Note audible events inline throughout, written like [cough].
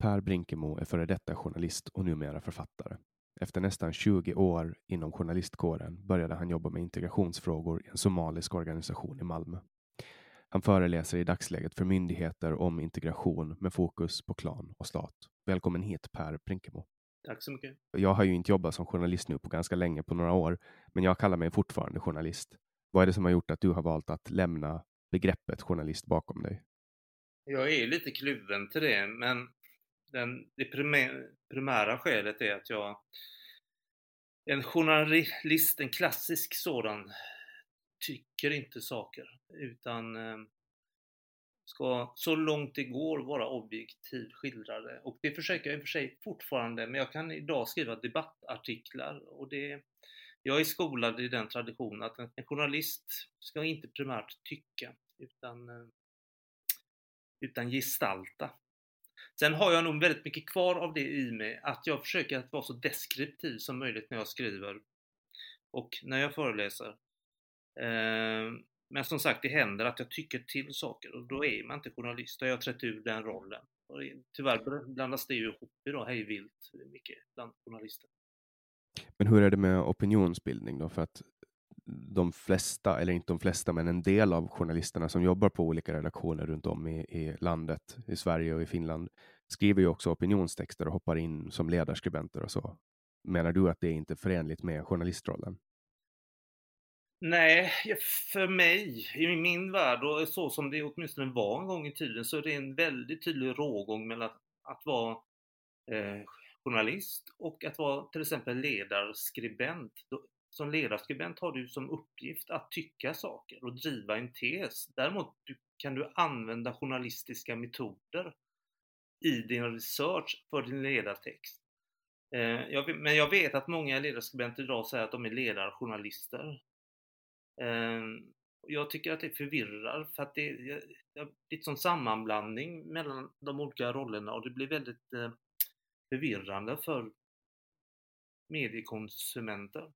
Per Brinkemo är före detta journalist och numera författare. Efter nästan 20 år inom journalistkåren började han jobba med integrationsfrågor i en somalisk organisation i Malmö. Han föreläser i dagsläget för myndigheter om integration med fokus på klan och stat. Välkommen hit Per Brinkemo. Tack så mycket. Jag har ju inte jobbat som journalist nu på ganska länge, på några år, men jag kallar mig fortfarande journalist. Vad är det som har gjort att du har valt att lämna begreppet journalist bakom dig? Jag är lite kluven till det, men den, det primära skälet är att jag en journalist, en klassisk sådan, tycker inte saker utan ehm, ska så långt det går vara objektivt skildrade. Och det försöker jag i och för sig fortfarande, men jag kan idag skriva debattartiklar och det jag är skolad i den traditionen att en journalist ska inte primärt tycka utan, ehm, utan gestalta. Sen har jag nog väldigt mycket kvar av det i mig, att jag försöker att vara så deskriptiv som möjligt när jag skriver och när jag föreläser. Eh, men som sagt, det händer att jag tycker till saker och då är man inte journalist. Då har jag trätt ur den rollen. Och tyvärr blandas det ju ihop idag hej vilt mycket bland journalister. Men hur är det med opinionsbildning då? För att de flesta, eller inte de flesta, men en del av journalisterna som jobbar på olika redaktioner runt om i, i landet, i Sverige och i Finland, skriver ju också opinionstexter och hoppar in som ledarskribenter och så. Menar du att det är inte är förenligt med journalistrollen? Nej, för mig, i min värld och så som det åtminstone var en gång i tiden, så är det en väldigt tydlig rågång mellan att vara eh, journalist och att vara till exempel ledarskribent som ledarskribent har du som uppgift att tycka saker och driva en tes. Däremot kan du använda journalistiska metoder i din research för din ledartext. Eh, men jag vet att många ledarskribenter idag säger att de är ledarjournalister. Ehm, jag tycker att det förvirrar för att det, är en sån sammanblandning mellan de olika rollerna och det blir väldigt eh, förvirrande för mediekonsumenter.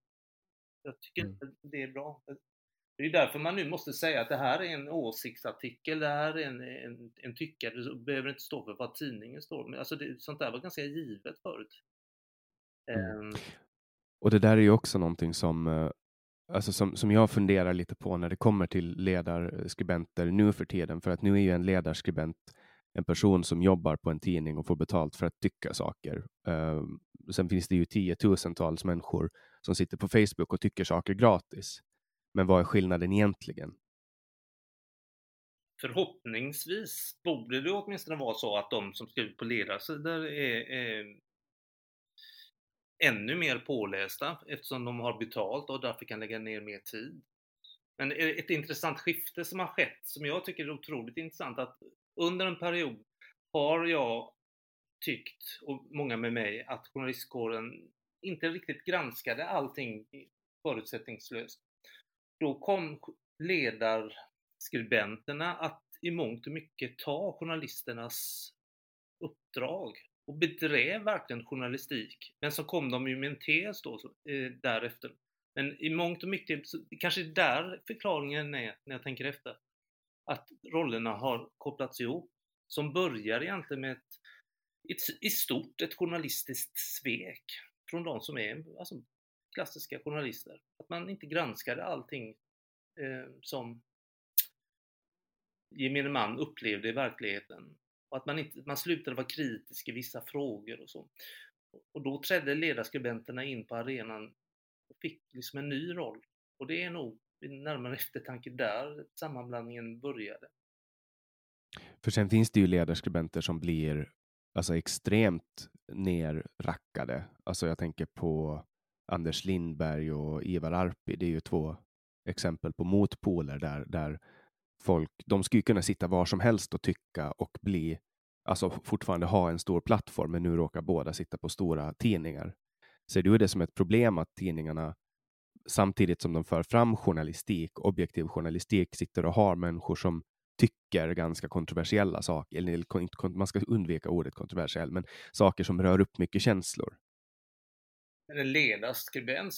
Jag tycker mm. inte det är bra. Det är därför man nu måste säga att det här är en åsiktsartikel, det här är en, en, en tyckare, det behöver inte stå för vad tidningen står men alltså det, sånt där var ganska givet förut. Mm. Um, och det där är ju också någonting som, eh, alltså som, som jag funderar lite på när det kommer till ledarskribenter nu för tiden, för att nu är ju en ledarskribent en person som jobbar på en tidning och får betalt för att tycka saker. Uh, sen finns det ju tiotusentals människor som sitter på Facebook och tycker saker gratis. Men vad är skillnaden egentligen? Förhoppningsvis borde det åtminstone vara så att de som skriver på ledarsidor är, är ännu mer pålästa eftersom de har betalt och därför kan lägga ner mer tid. Men ett intressant skifte som har skett, som jag tycker är otroligt intressant, att under en period har jag tyckt, och många med mig, att journalistkåren inte riktigt granskade allting förutsättningslöst. Då kom ledarskribenterna att i mångt och mycket ta journalisternas uppdrag och bedrev verkligen journalistik. Men så kom de ju med en tes då så, eh, därefter. Men i mångt och mycket, så, kanske där förklaringen är när jag tänker efter. Att rollerna har kopplats ihop. Som börjar egentligen med ett, ett, i stort ett journalistiskt svek från de som är alltså, klassiska journalister. Att man inte granskade allting eh, som gemene man upplevde i verkligheten och att man, inte, man slutade vara kritisk i vissa frågor och så. Och då trädde ledarskribenterna in på arenan och fick liksom en ny roll. Och det är nog vid närmare [laughs] eftertanke där sammanblandningen började. För sen finns det ju ledarskribenter som blir alltså extremt nerrackade. Alltså jag tänker på Anders Lindberg och Ivar Arpi. Det är ju två exempel på motpoler där, där folk, de skulle kunna sitta var som helst och tycka och bli, alltså fortfarande ha en stor plattform, men nu råkar båda sitta på stora tidningar. Ser du det som ett problem att tidningarna samtidigt som de för fram journalistik, objektiv journalistik, sitter och har människor som tycker ganska kontroversiella saker, eller man ska undvika ordet kontroversiell, men saker som rör upp mycket känslor. En ledarskribent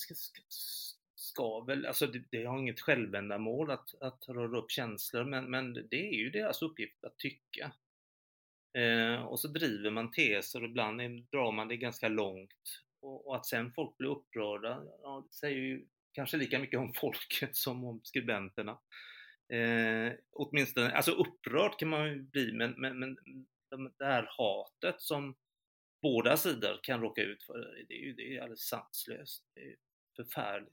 ska väl, alltså det, det har inget självändamål att, att röra upp känslor, men, men det är ju deras uppgift att tycka. Eh, och så driver man teser och ibland drar man det ganska långt. Och, och att sen folk blir upprörda, ja, det säger ju kanske lika mycket om [laughs] folket som om skribenterna. Eh, åtminstone, alltså upprörd kan man ju bli, men, men, men det här hatet som båda sidor kan råka ut för, det är ju det är alldeles sanslöst. Det är förfärligt.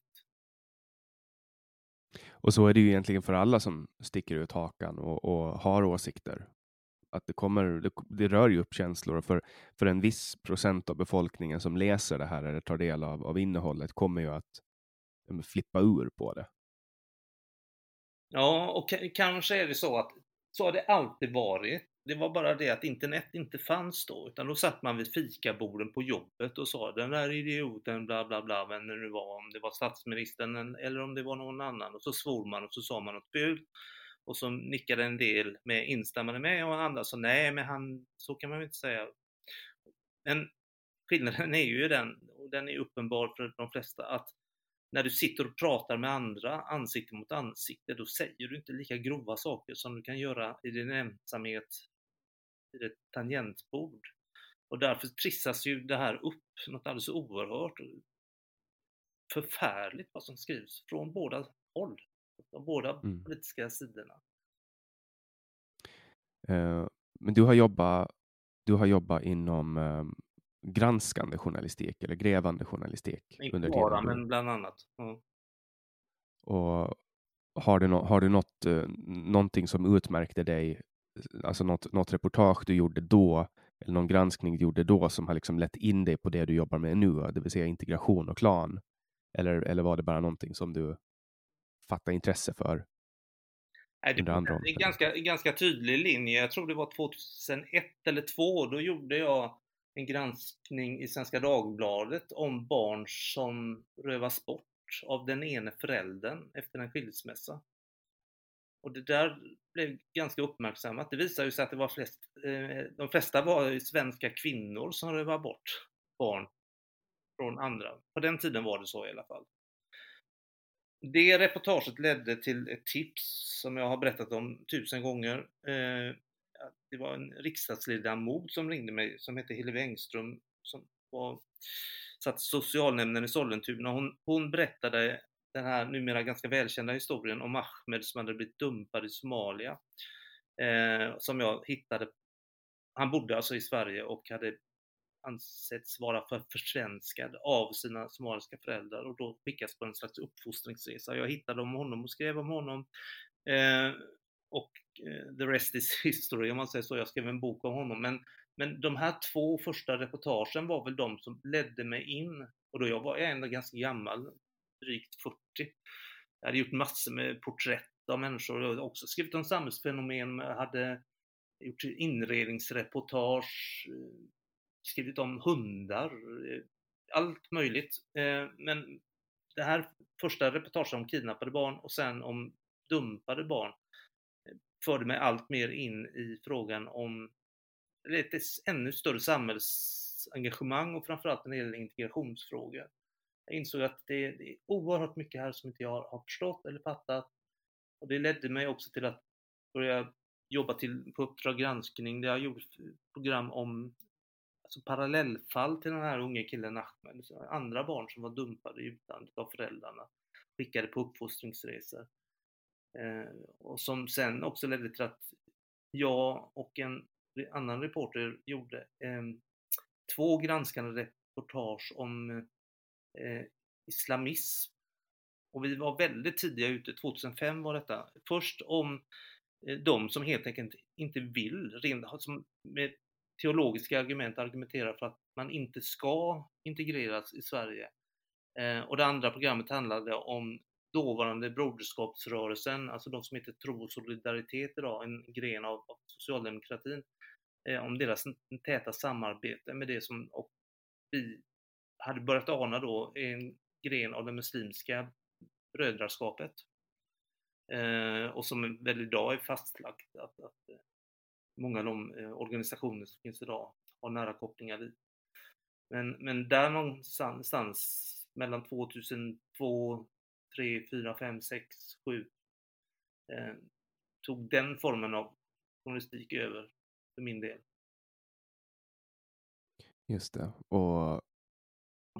Och så är det ju egentligen för alla som sticker ut hakan och, och har åsikter. Att det, kommer, det, det, rör ju upp känslor för, för en viss procent av befolkningen som läser det här eller tar del av, av innehållet kommer ju att flippa ur på det. Ja, och kanske är det så att så har det alltid varit. Det var bara det att internet inte fanns då, utan då satt man vid fikaborden på jobbet och sa den där idioten, bla bla bla, vem det nu var, om det var statsministern eller om det var någon annan. Och så svor man och så sa man något fult. Och så nickade en del med instämmande med och andra sa nej, men han, så kan man väl inte säga. Men skillnaden [laughs] är ju den, och den är uppenbar för de flesta, att när du sitter och pratar med andra ansikte mot ansikte, då säger du inte lika grova saker som du kan göra i din ensamhet vid ett tangentbord. Och därför trissas ju det här upp något alldeles oerhört förfärligt vad som skrivs från båda håll, de båda mm. politiska sidorna. Uh, men du har jobbat, du har jobbat inom um, granskande journalistik eller grävande journalistik? Inte under bara, men bland annat. Mm. Och har du, no har du något, uh, någonting som utmärkte dig alltså något, något reportage du gjorde då eller någon granskning du gjorde då som har liksom lett in dig på det du jobbar med nu, det vill säga integration och klan? Eller, eller var det bara någonting som du fattade intresse för? Nej, det var en ganska, ganska tydlig linje. Jag tror det var 2001 eller 2002. Då gjorde jag en granskning i Svenska Dagbladet om barn som rövas bort av den ene föräldern efter en skilsmässa. Och det där blev ganska uppmärksammat. Det visade sig att det var flest, eh, de flesta var svenska kvinnor som rövade bort barn från andra. På den tiden var det så i alla fall. Det reportaget ledde till ett tips som jag har berättat om tusen gånger. Eh, det var en riksdagsledamot som ringde mig som hette Hillevi Engström som var, satt socialnämnden i Sollentuna. Hon, hon berättade den här numera ganska välkända historien om Ahmed som hade blivit dumpad i Somalia. Eh, som jag hittade. Han bodde alltså i Sverige och hade ansetts vara för försvenskad av sina somaliska föräldrar och då skickas på en slags uppfostringsresa. Jag hittade om honom och skrev om honom. Eh, och Eh, the rest is [laughs] history om man säger så. Jag skrev en bok om honom. Men, men de här två första reportagen var väl de som ledde mig in. Och då jag var ändå ganska gammal, drygt 40. Jag hade gjort massor med porträtt av människor. Jag hade också skrivit om samhällsfenomen. Jag hade gjort inredningsreportage, eh, skrivit om hundar, eh, allt möjligt. Men det här första reportaget om kidnappade barn och sen om dumpade barn förde mig allt mer in i frågan om ett ännu större samhällsengagemang och framförallt när det gäller integrationsfrågor. Jag insåg att det är oerhört mycket här som inte jag har förstått eller fattat. Och det ledde mig också till att börja jobba till, på Uppdrag granskning där jag gjorde program om alltså parallellfall till den här unge killen Ahmed. Alltså andra barn som var dumpade i utlandet av föräldrarna, skickade på uppfostringsresor. Eh, och som sen också ledde till att jag och en annan reporter gjorde eh, två granskande reportage om eh, islamism. Och vi var väldigt tidiga ute, 2005 var detta. Först om eh, de som helt enkelt inte vill, rent, som med teologiska argument argumenterar för att man inte ska integreras i Sverige. Eh, och det andra programmet handlade om dåvarande Broderskapsrörelsen, alltså de som heter Tro och Solidaritet idag, en gren av, av socialdemokratin, eh, om deras täta samarbete med det som och vi hade börjat ana då en gren av det muslimska brödraskapet. Eh, och som väl idag är fastlagt att, att eh, många av de eh, organisationer som finns idag har nära kopplingar dit. Men, men där någonstans mellan 2002, 3, 4, 5, 6, 7 eh, tog den formen av journalistik över för min del. Just det. Och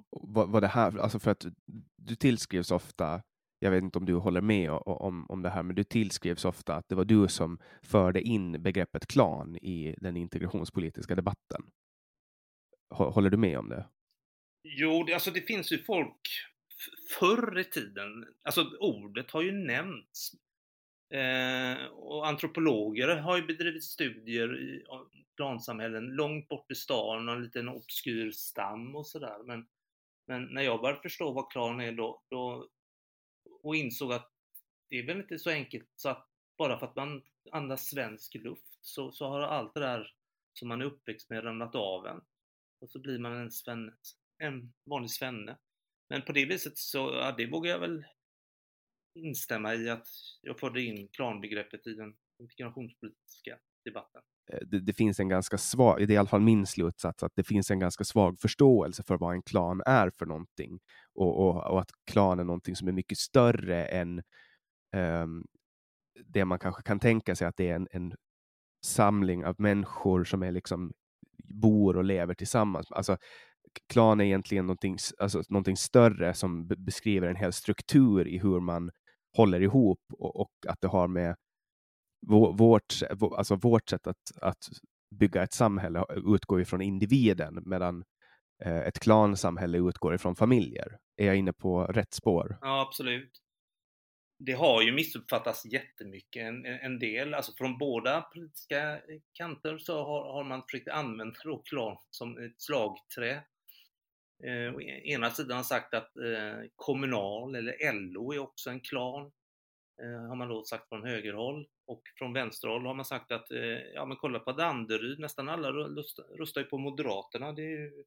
vad, vad det här, alltså för att du tillskrivs ofta jag vet inte om du håller med om, om det här, men du tillskrivs ofta att det var du som förde in begreppet klan i den integrationspolitiska debatten. Håller du med om det? Jo, det, alltså det finns ju folk förr i tiden, alltså ordet har ju nämnts. Eh, och antropologer har ju bedrivit studier i plansamhällen långt bort i stan, en liten obskyr stam och sådär. Men, men när jag började förstå vad klan är då, då och insåg att det är väl inte så enkelt så att bara för att man andas svensk luft så, så har allt det där som man är uppväxt med ramlat av en. Och så blir man en, svenne, en vanlig svenne. Men på det viset så, ja, det vågar jag väl instämma i att jag förde in klanbegreppet i den integrationspolitiska debatten. Eh, det, det, finns en ganska svag, det är i alla fall min slutsats, att det finns en ganska svag förståelse för vad en klan är för någonting och, och, och att klan är någonting som är mycket större än um, det man kanske kan tänka sig att det är en, en samling av människor som är liksom bor och lever tillsammans. Alltså, klan är egentligen någonting, alltså, någonting större som beskriver en hel struktur i hur man håller ihop och, och att det har med vårt, alltså vårt sätt att, att bygga ett samhälle utgår ifrån individen medan eh, ett klansamhälle utgår ifrån familjer. Är jag inne på rätt spår? Ja, absolut. Det har ju missuppfattats jättemycket. En, en del, alltså från båda politiska kanter så har, har man försökt använda då klan som ett slagträ. Eh, e-, ena sidan har sagt att eh, Kommunal eller LO är också en klan. Eh, har man då sagt från högerhåll. Och från vänsterhåll har man sagt att, eh, ja men kolla på Danderyd, nästan alla röstar ju på Moderaterna. Det är ju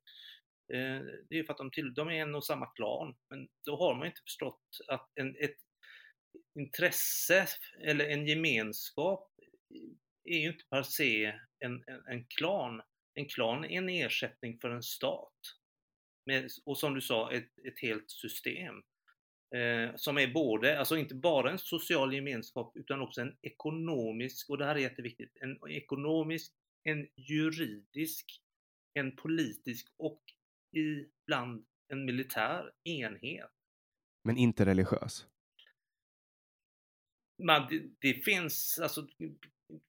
eh, det är för att de, till, de är en och samma klan. Men då har man inte förstått att en, ett, intresse eller en gemenskap är ju inte per se en, en, en klan. En klan är en ersättning för en stat. Med, och som du sa, ett, ett helt system. Eh, som är både, alltså inte bara en social gemenskap utan också en ekonomisk, och det här är jätteviktigt, en ekonomisk, en juridisk, en politisk och ibland en militär enhet. Men inte religiös? Man, det, det, finns alltså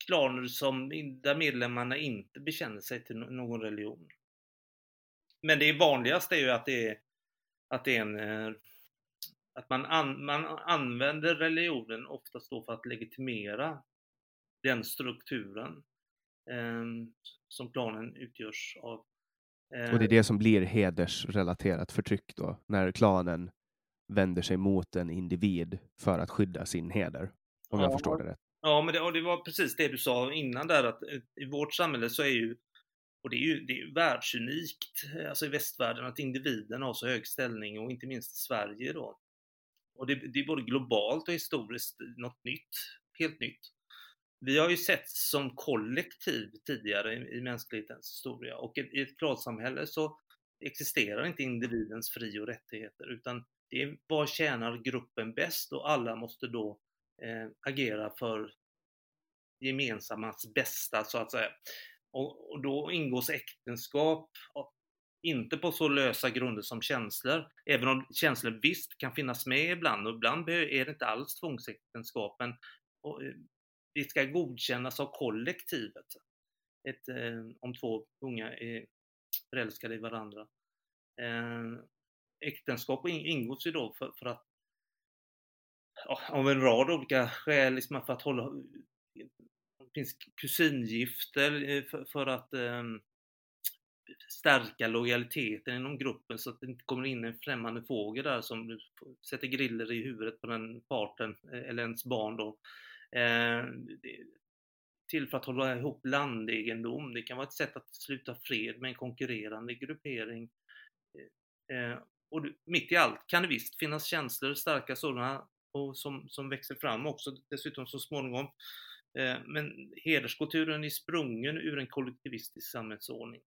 klaner som, där medlemmarna inte bekänner sig till någon religion. Men det vanligaste är ju att det är, att det är en eh, att man, an, man använder religionen oftast då för att legitimera den strukturen eh, som klanen utgörs av. Eh, och det är det som blir hedersrelaterat förtryck då, när klanen vänder sig mot en individ för att skydda sin heder, om ja, jag förstår det rätt. Ja, men det, det var precis det du sa innan där att i vårt samhälle så är ju och det är ju, det är världsunikt, eh, alltså i västvärlden, att individen har så hög ställning och inte minst i Sverige då. Och det, det, är både globalt och historiskt något nytt, helt nytt. Vi har ju sett som kollektiv tidigare i, i mänsklighetens historia och i ett klarsamhälle så existerar inte individens fri och rättigheter utan det är vad tjänar gruppen bäst och alla måste då eh, agera för gemensammans bästa så att säga. Och, och då ingås äktenskap inte på så lösa grunder som känslor, även om känslor visst kan finnas med ibland och ibland är det inte alls tvångsäktenskap, men och, eh, det ska godkännas av kollektivet. Ett, eh, om två unga är förälskade i varandra. Eh, äktenskap ingås ju då för, för att av en rad olika skäl, liksom för att hålla finns kusingifter eh, för, för att ehm, stärka lojaliteten inom gruppen så att det inte kommer in en främmande fågel där som sätter griller i huvudet på den parten eh, eller ens barn då. Eh, till för att hålla ihop landegendom. Det kan vara ett sätt att sluta fred med en konkurrerande gruppering. Eh, eh och mitt i allt kan det visst finnas känslor, starka sådana, och som, som växer fram också dessutom så småningom. Eh, men hederskulturen är sprungen ur en kollektivistisk samhällsordning.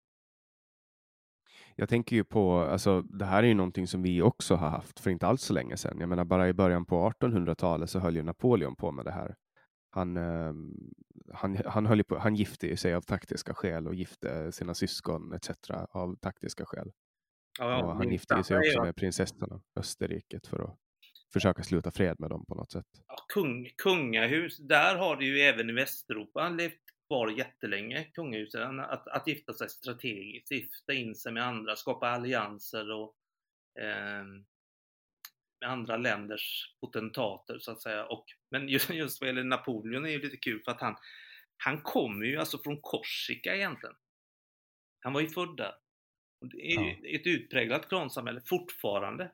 Jag tänker ju på, alltså det här är ju någonting som vi också har haft för inte alls så länge sedan. Jag menar bara i början på 1800-talet så höll ju Napoleon på med det här. Han, eh, han, han, höll på, han gifte sig av taktiska skäl och gifte sina syskon etc. av taktiska skäl. Ja, ja, han gifte sig också med prinsessan av Österriket för att försöka sluta fred med dem på något sätt. Ja, kung, kungahus, där har det ju även i Västeuropa levt kvar jättelänge, kungahusen, att, att gifta sig strategiskt, gifta in sig med andra, skapa allianser och eh, med andra länders potentater så att säga. Och, men just, just vad gäller Napoleon är ju lite kul för att han, han kommer ju alltså från Korsika egentligen. Han var ju född där. Det är ja. ett utpräglat klansamhälle fortfarande.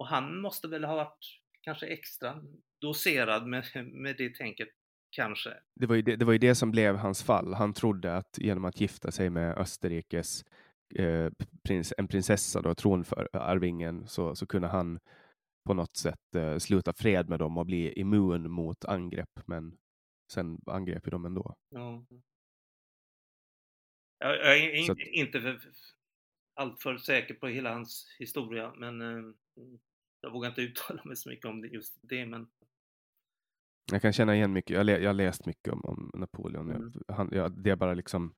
Och han måste väl ha varit kanske extra doserad med, med det tänket, kanske. Det var, ju det, det var ju det som blev hans fall. Han trodde att genom att gifta sig med Österrikes eh, prins, en prinsessa, då, tronarvingen, så, så kunde han på något sätt eh, sluta fred med dem och bli immun mot angrepp. Men sen angrep ju de ändå. Ja. Jag, jag är in, inte för, alltför säker på hela hans historia, men eh, jag vågar inte [laughs] uttala mig så mycket om det, just det, men jag kan känna igen mycket. Jag, jag har läst mycket om, om Napoleon. Mm. Han, jag, det bara liksom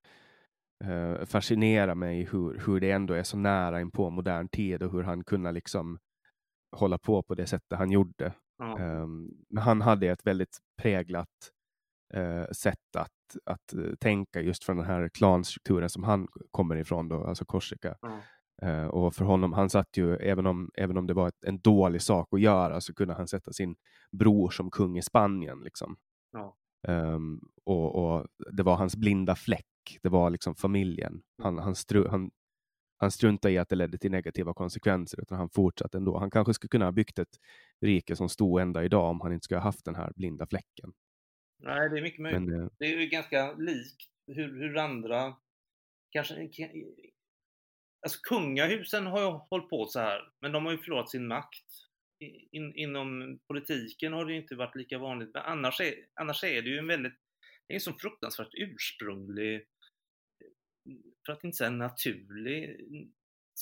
eh, fascinerar mig hur, hur det ändå är så nära in på modern tid och hur han kunde liksom hålla på på det sättet han gjorde. Mm. Um, men han hade ett väldigt präglat uh, sätt att, att uh, tänka just från den här klanstrukturen som han kommer ifrån, då, alltså Korsika. Mm. Uh, och för honom, han satt ju, även om, även om det var ett, en dålig sak att göra, så kunde han sätta sin bror som kung i Spanien. Liksom. Ja. Um, och, och, det var hans blinda fläck, det var liksom familjen. Han, han, stru, han, han struntade i att det ledde till negativa konsekvenser, utan han fortsatte ändå. Han kanske skulle kunna ha byggt ett rike som stod ända idag om han inte skulle ha haft den här blinda fläcken. Nej, det är mycket möjligt. Men, uh, det är ju ganska likt hur, hur andra, kanske Alltså kungahusen har ju hållit på så här, men de har ju förlorat sin makt in, inom politiken har det inte varit lika vanligt, men annars är, annars är det ju en väldigt, det är en så fruktansvärt ursprunglig, för att inte säga naturlig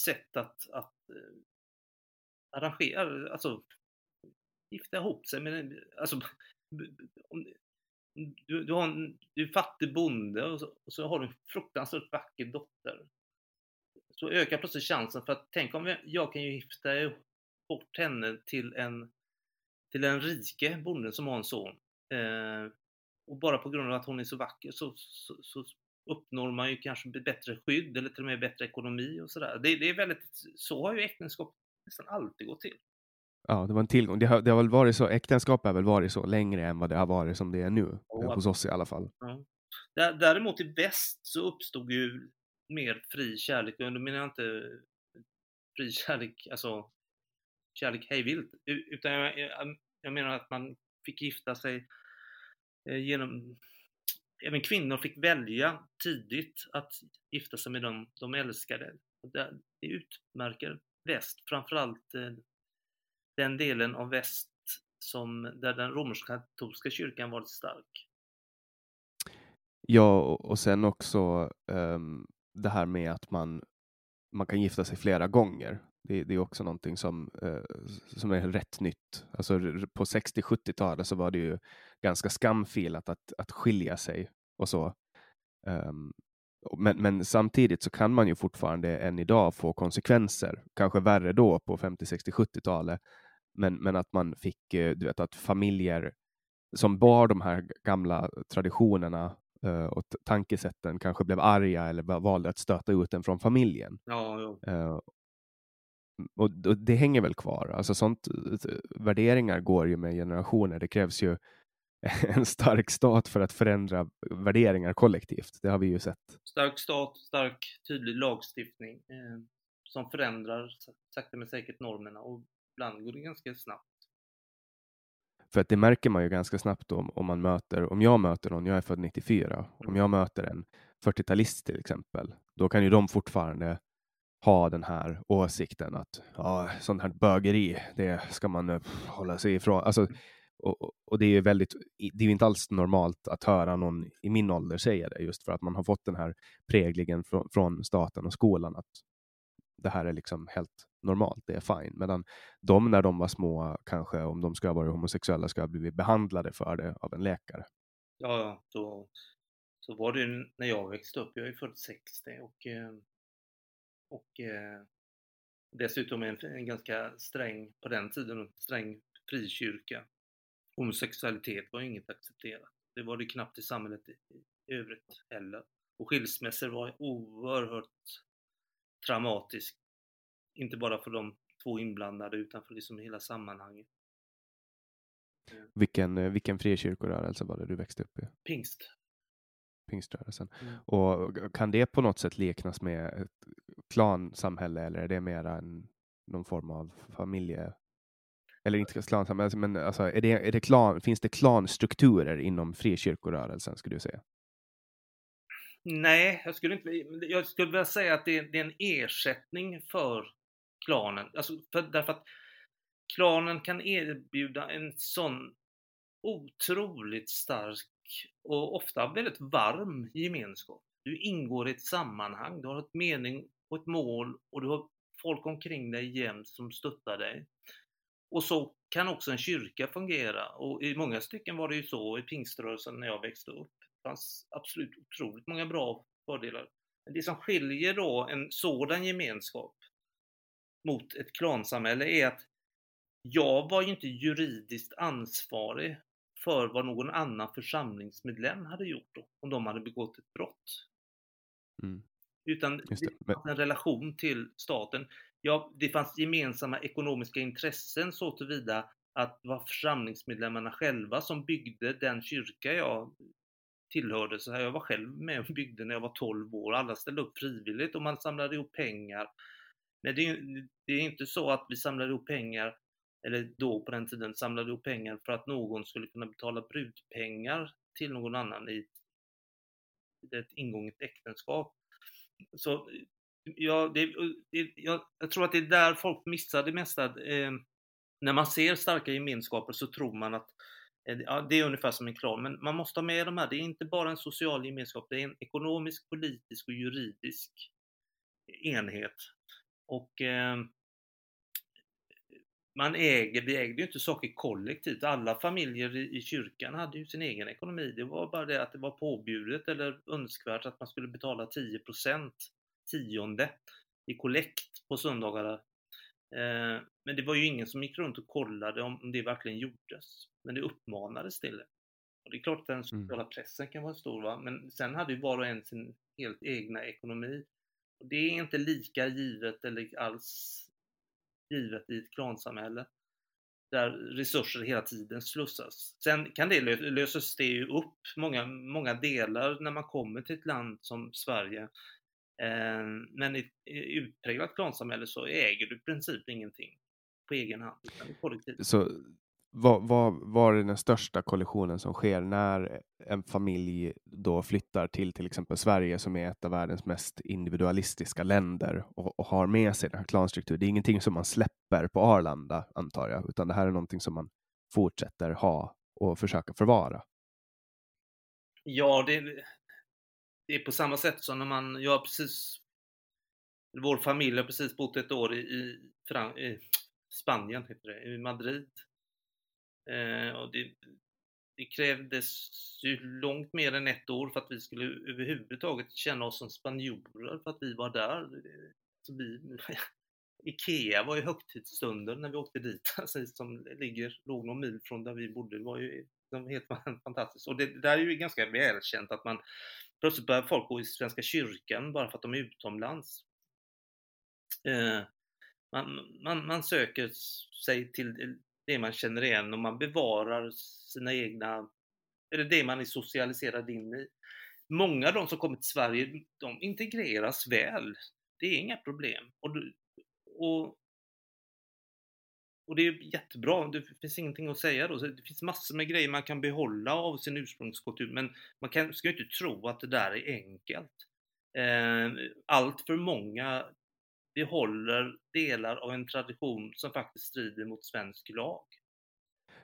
sätt att, att eh, arrangera, alltså gifta ihop sig med, alltså du, du, har en, du är fattig bonde och så, och så har du en fruktansvärt vacker dotter. Så ökar plötsligt chansen för att tänk om jag kan ju gifta bort henne till en, till en rike bonde som har en son. Eh, och bara på grund av att hon är så vacker så, så, så, uppnår man ju kanske bättre skydd eller till och med bättre ekonomi och sådär. Det, det är väldigt, så har ju äktenskap nästan alltid gått till. Ja, det var en tillgång. Det har, det har väl varit så, äktenskap har väl varit så längre än vad det har varit som det är nu, oh, hos oss i alla fall. Ja. Däremot i väst så uppstod ju mer fri kärlek, och då menar jag inte fri kärlek, alltså kärlek hejvilt, utan jag, jag, jag menar att man fick gifta sig eh, genom Även kvinnor fick välja tidigt att gifta sig med dem de älskade. Det, det utmärker väst, framförallt eh, den delen av väst som, där den romersk-katolska kyrkan varit stark. Ja, och sen också um, det här med att man, man kan gifta sig flera gånger. Det, det är också någonting som, eh, som är rätt nytt. Alltså, på 60-70-talet så var det ju ganska skamfilat att, att skilja sig och så. Um, men, men, samtidigt så kan man ju fortfarande än idag få konsekvenser, kanske värre då på 50, 60, 70-talet, men, men att man fick, eh, du vet, att familjer som bar de här gamla traditionerna och tankesätten kanske blev arga eller valde att stöta ut den från familjen. Ja, ja. Uh, och, och, det hänger väl kvar. Alltså sånt, värderingar går ju med generationer. Det krävs ju [laughs] en stark stat för att förändra värderingar kollektivt. Det har vi ju sett. Stark stat, stark tydlig lagstiftning eh, som förändrar sakta men säkert normerna och ibland går det ganska snabbt. För att det märker man ju ganska snabbt om, om man möter, om jag möter någon, jag är född 94, mm. om jag möter en 40-talist till exempel, då kan ju de fortfarande ha den här åsikten att ja, sånt här bögeri, det ska man uh, hålla sig ifrån. Alltså, och, och, det är ju väldigt, det är inte alls normalt att höra någon i min ålder säga det, just för att man har fått den här präglingen från, från staten och skolan att det här är liksom helt normalt, det är fine. Medan de när de var små, kanske om de ska ha varit homosexuella, ska ha blivit behandlade för det av en läkare. Ja, då, så var det ju när jag växte upp. Jag är född 60 och, eh, och eh, dessutom en, en ganska sträng, på den tiden, sträng frikyrka. Homosexualitet var inget accepterat. Det var det knappt i samhället i, i övrigt heller. Och skilsmässor var oerhört traumatisk inte bara för de två inblandade utan för liksom hela sammanhanget. Vilken, eh, vilken frikyrkorörelse var det du växte upp i? Pingst. Pingströrelsen. Mm. Och kan det på något sätt liknas med ett klansamhälle eller är det mera en, någon form av familje eller inte klansamhälle, men alltså, är det, är det klan, finns det klanstrukturer inom frikyrkorörelsen skulle du säga? Nej, jag skulle inte jag skulle vilja säga att det det är en ersättning för klanen. Alltså för, därför att klanen kan erbjuda en sån otroligt stark och ofta väldigt varm gemenskap. Du ingår i ett sammanhang, du har ett mening och ett mål och du har folk omkring dig jämt som stöttar dig. Och så kan också en kyrka fungera och i många stycken var det ju så i pingströrelsen när jag växte upp. Det fanns absolut otroligt många bra fördelar. Men det som skiljer då en sådan gemenskap mot ett klansamhälle är att jag var ju inte juridiskt ansvarig för vad någon annan församlingsmedlem hade gjort då, om de hade begått ett brott. Mm. Utan det. det fanns en relation till staten. Ja, det fanns gemensamma ekonomiska intressen så tillvida att det var församlingsmedlemmarna själva som byggde den kyrka jag tillhörde. Så här, jag var själv med och byggde när jag var 12 år. Alla ställde upp frivilligt och man samlade ihop pengar Nej, det är, det är inte så att vi samlade ihop pengar, eller då på den tiden samlade ihop pengar för att någon skulle kunna betala brudpengar till någon annan i ett ingånget äktenskap. Så ja, det, det, jag, jag, tror att det är där folk missar det mesta. Eh, när man ser starka gemenskaper så tror man att eh, ja, det är ungefär som en klan, men man måste ha med de här. Det är inte bara en social gemenskap, det är en ekonomisk, politisk och juridisk enhet. Och eh, man äger, vi ägde ju inte saker kollektivt. Alla familjer i, i kyrkan hade ju sin egen ekonomi. Det var bara det att det var påbjudet eller önskvärt att man skulle betala 10% tionde i kollekt på söndagarna. Eh, men det var ju ingen som gick runt och kollade om det verkligen gjordes. Men det uppmanades till det. Och det är klart att den mm. sociala pressen kan vara stor, va? men sen hade ju var och en sin helt egna ekonomi. Och det är inte lika givet eller alls givet i ett klansamhälle där resurser hela tiden slussas. Sen kan det lösas det ju upp många, många delar när man kommer till ett land som Sverige. Eh, men i ett utpräglat klansamhälle så äger du i princip ingenting på egen hand, utan kollektivt. Så vad, vad var är den största kollisionen som sker när en familj då flyttar till till exempel Sverige som är ett av världens mest individualistiska länder och, och har med sig den här klanstrukturen? Det är ingenting som man släpper på Arlanda antar jag, utan det här är någonting som man fortsätter ha och försöka förvara. Ja, det, det är på samma sätt som när man, jag har precis, vår familj har precis bott ett år i, i, i Spanien, heter det, i Madrid Eh, och det, det krävdes ju långt mer än ett år för att vi skulle överhuvudtaget känna oss som spanjorer för att vi var där. Så vi, [laughs] Ikea var ju högtidsstunder när vi åkte dit, [laughs] alltså, som ligger, låg någon mil från där vi bodde. Det var ju de helt fantastiskt. Och det, det där är ju ganska välkänt att man plötsligt börjar folk gå i Svenska kyrkan bara för att de är utomlands. Eh, man, man, man söker sig till det man känner igen och man bevarar sina egna, eller det man är socialiserad in i. Många av de som kommer till Sverige, de integreras väl. Det är inga problem. Och, och, och det är jättebra, det finns ingenting att säga då. Det finns massor med grejer man kan behålla av sin ursprungskultur, men man kan, ska inte tro att det där är enkelt. Eh, allt för många behåller delar av en tradition som faktiskt strider mot svensk lag.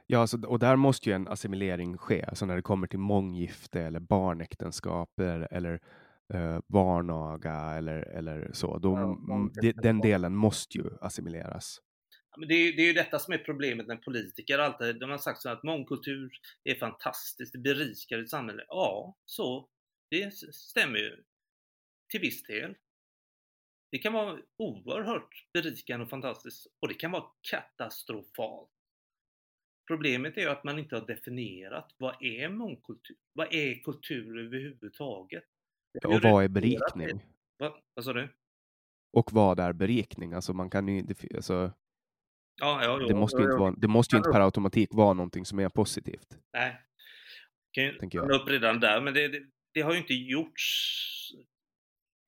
Ja, alltså, och där måste ju en assimilering ske, alltså när det kommer till månggifte eller barnäktenskap eller, eller uh, barnaga eller, eller så. Då, ja, den delen måste ju assimileras. Det, är, det är ju detta som är problemet när politiker alltid, de har sagt så att mångkultur är fantastiskt, det berikar ett samhälle. Ja, så det stämmer ju till viss del. Det kan vara oerhört berikande och fantastiskt och det kan vara katastrofalt. Problemet är att man inte har definierat vad är mångkultur? Vad är kultur överhuvudtaget? Ja, och vad är berikning? Vad, vad sa du? Och vad är berikning? Alltså man kan ju inte, alltså, ja, ja, det måste ju inte, vara, det måste ju inte per automatik vara någonting som är positivt. Nej, kan ju jag. upp redan där, men det, det, det har ju inte gjorts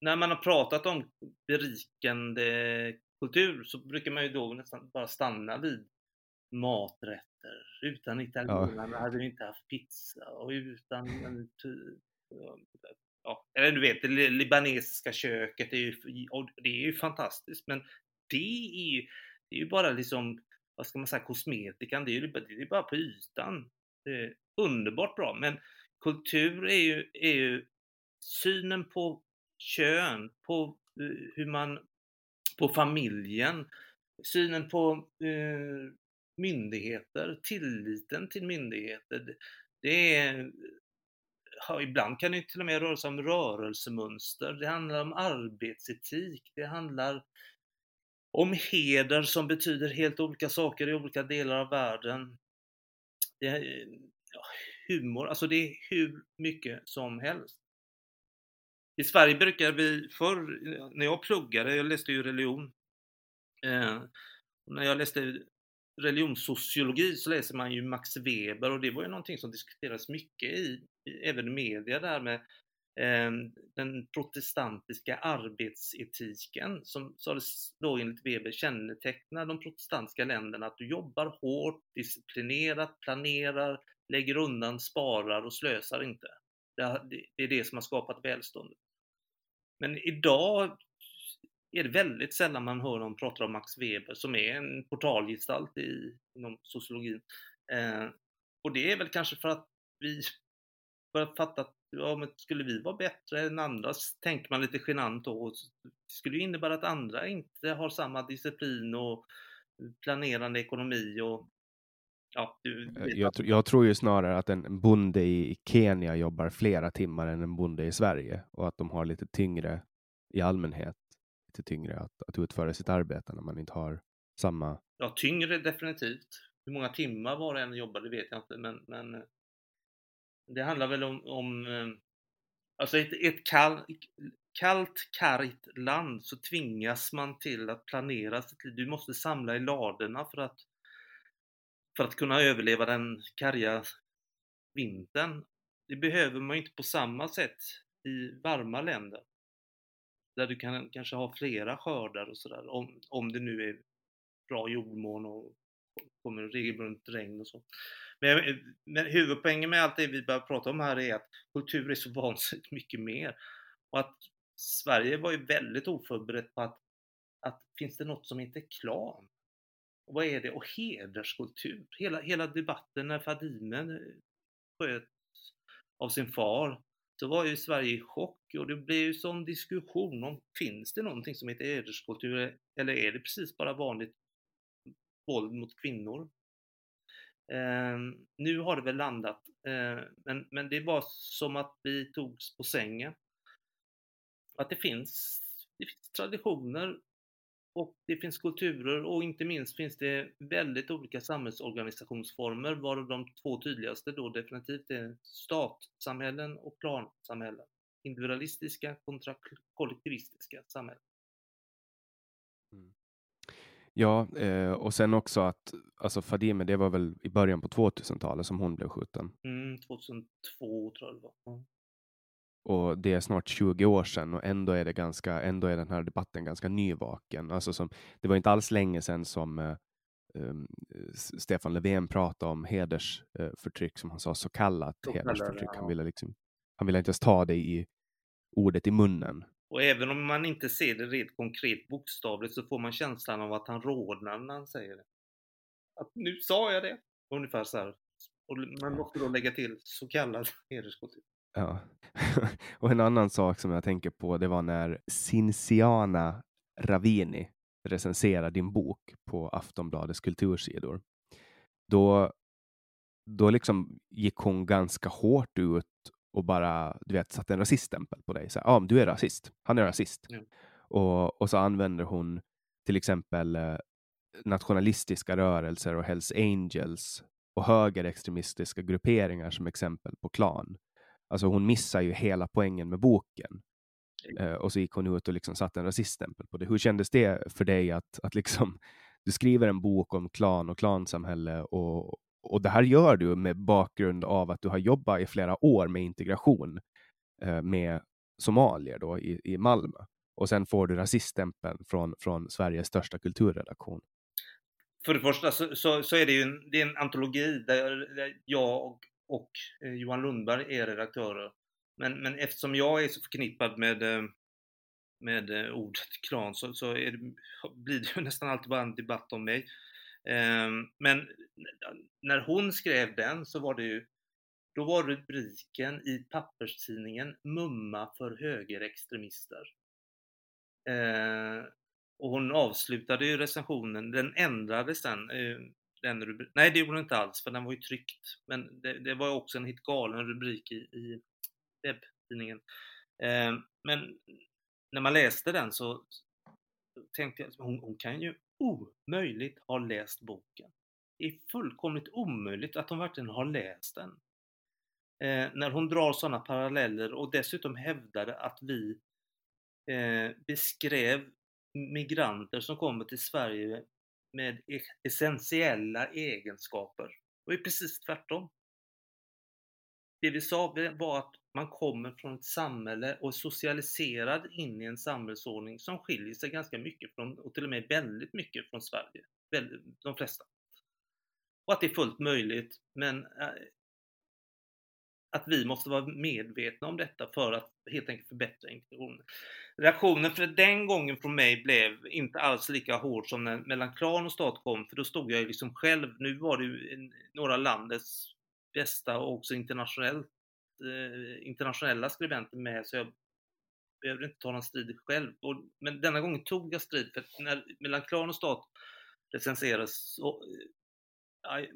när man har pratat om berikande kultur så brukar man ju då nästan bara stanna vid maträtter. Utan italienarna ja. hade vi inte haft pizza och utan ja, eller du vet, det libanesiska köket, är ju, det är ju fantastiskt men det är ju, det är ju bara liksom, vad ska man säga, kosmetikan, det är ju det är bara på ytan. Det är underbart bra, men kultur är ju, är ju synen på kön, på eh, hur man, på familjen, synen på eh, myndigheter, tilliten till myndigheter. Det är, ja, ibland kan det till och med röra sig om rörelsemönster, det handlar om arbetsetik, det handlar om heder som betyder helt olika saker i olika delar av världen. Det är, ja, humor, alltså det är hur mycket som helst. I Sverige brukar vi förr, när jag pluggade, jag läste ju religion, eh, när jag läste religionssociologi så läser man ju Max Weber och det var ju någonting som diskuterades mycket i, även i media där med eh, den protestantiska arbetsetiken som sades då enligt Weber känneteckna de protestantiska länderna att du jobbar hårt, disciplinerat, planerar, lägger undan, sparar och slösar inte. Det är det som har skapat välståndet. Men idag är det väldigt sällan man hör dem prata om Max Weber som är en portalgestalt i, inom sociologin. Eh, och det är väl kanske för att vi börjat fatta att ja, men skulle vi vara bättre än andra, tänker man lite genant då. Det skulle ju innebära att andra inte har samma disciplin och planerande ekonomi och ja, du eh, jag, jag, tror ju snarare att en bonde i Kenya jobbar flera timmar än en bonde i Sverige och att de har lite tyngre i allmänhet, lite tyngre att, att utföra sitt arbete när man inte har samma... Ja, tyngre definitivt. Hur många timmar var det än jobbar, det vet jag inte, men, men eh, det handlar väl om, om eh, alltså ett, ett kall, kallt, kargt land så tvingas man till att planera sitt liv. Du måste samla i ladorna för att, för att kunna överleva den karga vintern. Det behöver man ju inte på samma sätt i varma länder. Där du kan kanske ha flera skördar och sådär, om, om det nu är bra jordmån och kommer regelbundet regn och så. Men, men huvudpoängen med allt det vi börjar prata om här är att kultur är så [laughs] vansinnigt mycket mer. Och att Sverige var ju väldigt oförberett på att, att finns det något som heter klan? Och vad är det? Och hederskultur. Hela, hela debatten när Fadimen eh, sköts av sin far så var ju Sverige i chock och det blev ju sån diskussion om finns det någonting som heter hederskultur eller är det precis bara vanligt våld mot kvinnor? Eh, nu har det väl landat, eh, men, men det var som att vi togs på sängen. Att det finns, det finns traditioner och det finns kulturer och inte minst finns det väldigt olika samhällsorganisationsformer varav de två tydligaste då definitivt är statsamhällen och plansamhällen. Individualistiska kontra kollektivistiska samhällen. Mm. Ja, eh, och sen också att alltså Fadime, det var väl i början på 2000-talet som hon blev skjuten? Mm, 2002 tror jag det var. Mm. Och det är snart 20 år sedan och ändå är det ganska, ändå är den här debatten ganska nyvaken. Alltså som, det var inte alls länge sedan som eh, um, Stefan Löfven pratade om hedersförtryck, uh, som han sa, så kallat så hedersförtryck. Han ville, liksom, han ville inte ens ta det i ordet i munnen. Och även om man inte ser det rent konkret bokstavligt så får man känslan av att han rodnar när han säger det. Att nu sa jag det! Ungefär så här. Och man måste då lägga till så kallad hederskultur. Ja. [laughs] och en annan sak som jag tänker på, det var när Cinciana Ravini recenserade din bok på Aftonbladets kultursidor. Då, då liksom gick hon ganska hårt ut och bara du vet, satte en rasiststämpel på dig. Ja, ah, du är rasist. Han är rasist. Mm. Och, och så använder hon till exempel eh, nationalistiska rörelser och Hells Angels och högerextremistiska grupperingar som exempel på klan. Alltså hon missar ju hela poängen med boken. Eh, och så gick hon ut och liksom satte en rasiststämpel på det. Hur kändes det för dig att, att liksom, [laughs] du skriver en bok om klan och klansamhälle och, och det här gör du med bakgrund av att du har jobbat i flera år med integration eh, med somalier då i, i Malmö. Och sen får du rasiststämpeln från, från Sveriges största kulturredaktion. För det första så, så, så är det ju en, det är en antologi där, jag och, och eh, Johan Lundberg är redaktörer. Men, men eftersom jag är så förknippad med, eh, med eh, ordet klan så, så det, [laughs] blir det ju nästan alltid bara en debatt om mig. Ehm, men när hon skrev den så var det ju, då var rubriken i papperstidningen Mumma för högerextremister. Eh, och hon avslutade ju recensionen, den ändrades sen, eh, den rubriken. nej det gjorde den inte alls för den var ju tryckt. Men det, det var också en helt galen rubrik i, i webbtidningen. Eh, men när man läste den så tänkte jag, hon, hon kan ju omöjligt ha läst boken. Det är fullkomligt omöjligt att hon verkligen har läst den. Eh, när hon drar sådana paralleller och dessutom hävdade att vi eh, beskrev migranter som kommer till Sverige med e-, essentiella egenskaper. och är precis tvärtom. Det vi sa var att man kommer från ett samhälle och är socialiserad in i en samhällsordning som skiljer sig ganska mycket från, och till och med väldigt mycket från Sverige. De flesta. Och att det är fullt möjligt, men äh, att vi måste vara medvetna om detta för att helt enkelt förbättra integrationen. Reaktionen för den gången från mig blev inte alls lika hård som när mellan klan och stat kom, för då stod jag ju liksom själv. Nu var det ju några landets bästa och också internationellt, eh, internationella skribenter med, så jag behövde inte ta någon strid själv. Och, men denna gången tog jag strid, för när mellan klan och stat recenserades, så, eh,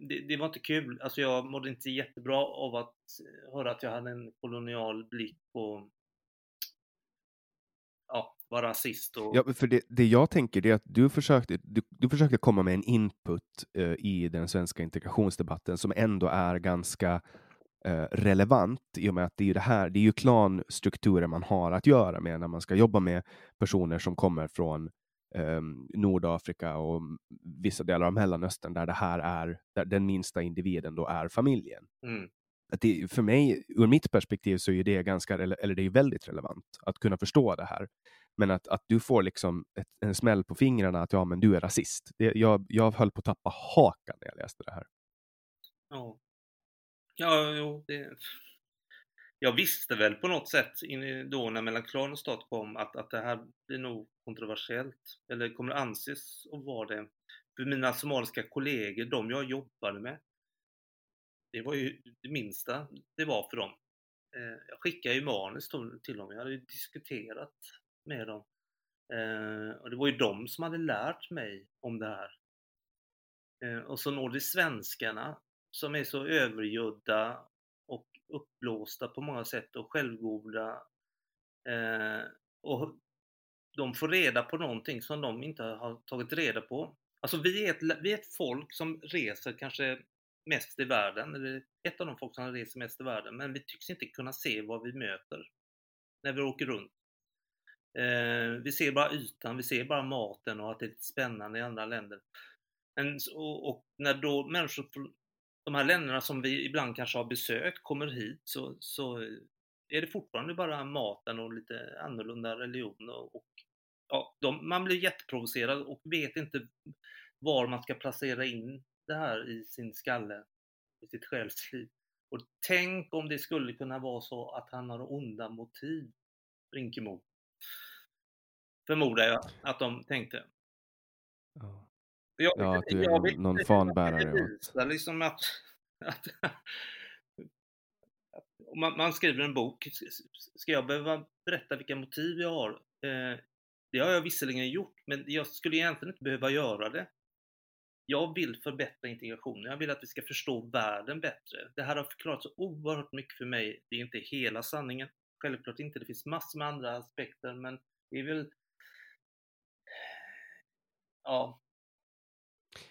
det, det, var inte kul. Alltså jag mådde inte jättebra av att eh, höra att jag hade en kolonial blick på ja, vara rasist. Och... Ja, för det, det jag tänker är att du försökte, du, du försökte komma med en input uh, i den svenska integrationsdebatten som ändå är ganska eh, relevant i och med att det är det här, det är ju klanstrukturer man har att göra med när man ska jobba med personer som kommer från um, Nordafrika och vissa delar av Mellanöstern där det här är, där den minsta individen då är familjen. Mm. Att det, för mig, ur mitt perspektiv, så är det ganska, eller det är väldigt relevant att kunna förstå det här. Men att, att du får liksom ett, en smäll på fingrarna att ja, men du är rasist. Det, jag, jag höll på att tappa hakan när jag läste det här. Ja, ja jo, det, jag visste väl på något sätt då när mellan klan och stat kom att, att det här blir nog kontroversiellt, eller kommer anses att vara det. För mina somaliska kollegor, de jag jobbade med, det var ju det minsta det var för dem. Eh, jag skickade ju manus till dem, jag hade ju diskuterat med dem. Eh, och det var ju de som hade lärt mig om det här. Eh, och så når det svenskarna som är så övergödda och uppblåsta på många sätt och självgoda. Och de får reda på någonting som de inte har tagit reda på. Alltså vi är ett, vi är ett folk som reser kanske mest i världen, eller ett av de folk som reser mest i världen, men vi tycks inte kunna se vad vi möter när vi åker runt. Eh, vi ser bara ytan, vi ser bara maten och att det är lite spännande i andra länder. Men, och, och, när då människor från de här länderna som vi ibland kanske har besökt kommer hit så, så är det fortfarande bara maten och lite annorlunda religion och, och ja, de, man blir jätteprovocerad och vet inte var man ska placera in det här i sin skalle, i sitt själsliv. Och tänk om det skulle kunna vara så att han har onda motiv, Rinkemo. Förmodar jag att de tänkte. Ja. Jag, ja, att du är jag, någon fanbärare. Liksom att, att man, man, skriver en bok, ska jag behöva berätta vilka motiv jag har? Eh, det har jag visserligen gjort, men jag skulle egentligen inte behöva göra det. Jag vill förbättra integrationen, jag vill att vi ska förstå världen bättre. Det här har förklarat så oerhört mycket för mig. Det är inte hela sanningen, självklart inte. Det finns massor med andra aspekter, men det är väl Ja.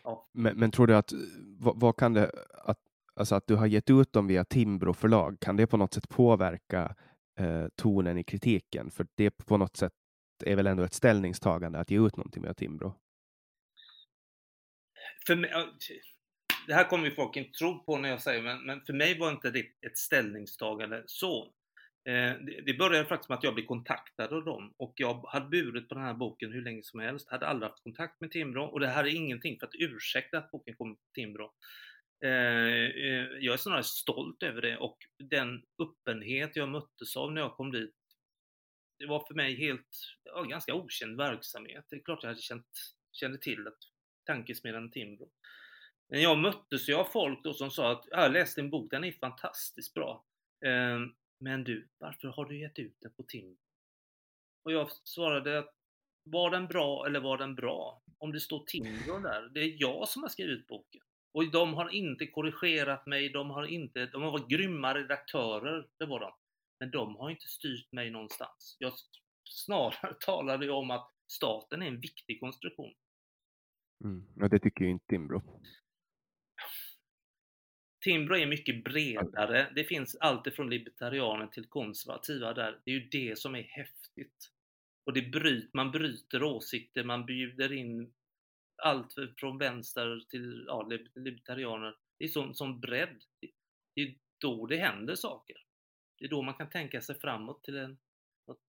ja. Men, men, tror du att, eh, vad, vad, kan det, att, alltså att du har gett ut dem via Timbro förlag, kan det på något sätt påverka eh, tonen i kritiken? För det på något sätt är väl ändå ett ställningstagande att ge ut någonting via Timbro? För mig, det här kommer ju folk inte tro på när jag säger, men, men för mig var inte det ett ställningstagande så. Eh, det började faktiskt med att jag blev kontaktad av dem och jag hade burit på den här boken hur länge som helst, hade aldrig haft kontakt med Timbro och det här är ingenting för att ursäkta att boken kom till Timbro. Eh, eh, jag är snarare stolt över det och den öppenhet jag möttes av när jag kom dit, det var för mig helt, ja, ganska okänd verksamhet. Det är klart jag hade känt, kände till att tankesmedjan Timbro. Men jag möttes ju av folk då som sa att jag har läst din bok, den är fantastiskt bra. Ehm, men du, varför har du gett ut den på Timbro? Och jag svarade att var den bra eller var den bra? Om det står Timbro där, det är jag som har skrivit boken. Och de har inte korrigerat mig, de har inte, de har varit grymma redaktörer, det var de. Men de har inte styrt mig någonstans. Jag snarare [laughs] talade om att staten är en viktig konstruktion. Mm. Ja, det tycker ju inte Timbro. Timbro är mycket bredare. Det finns allt ifrån libertarianer till konservativa där. Det är ju det som är häftigt. Och det bryt, man bryter åsikter, man bjuder in allt från vänster till ja, libertarianer. Det är sån, sån bredd. Det är då det händer saker. Det är då man kan tänka sig framåt till en, något,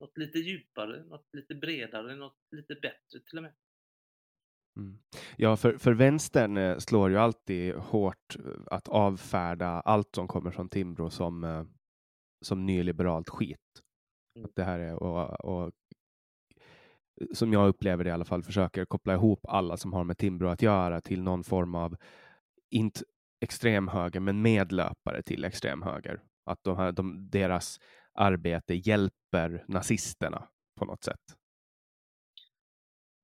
något lite djupare, något lite bredare, något lite bättre till och med. Mm. Ja, för, för vänstern eh, slår ju alltid hårt eh, att avfärda allt som kommer från Timbro som, eh, som nyliberalt skit. Mm. Att det här är, och, och, som jag upplever det i alla fall, försöker koppla ihop alla som har med Timbro att göra till någon form av, inte extremhöger, men medlöpare till extremhöger. Att de här, de, deras arbete hjälper nazisterna på något sätt.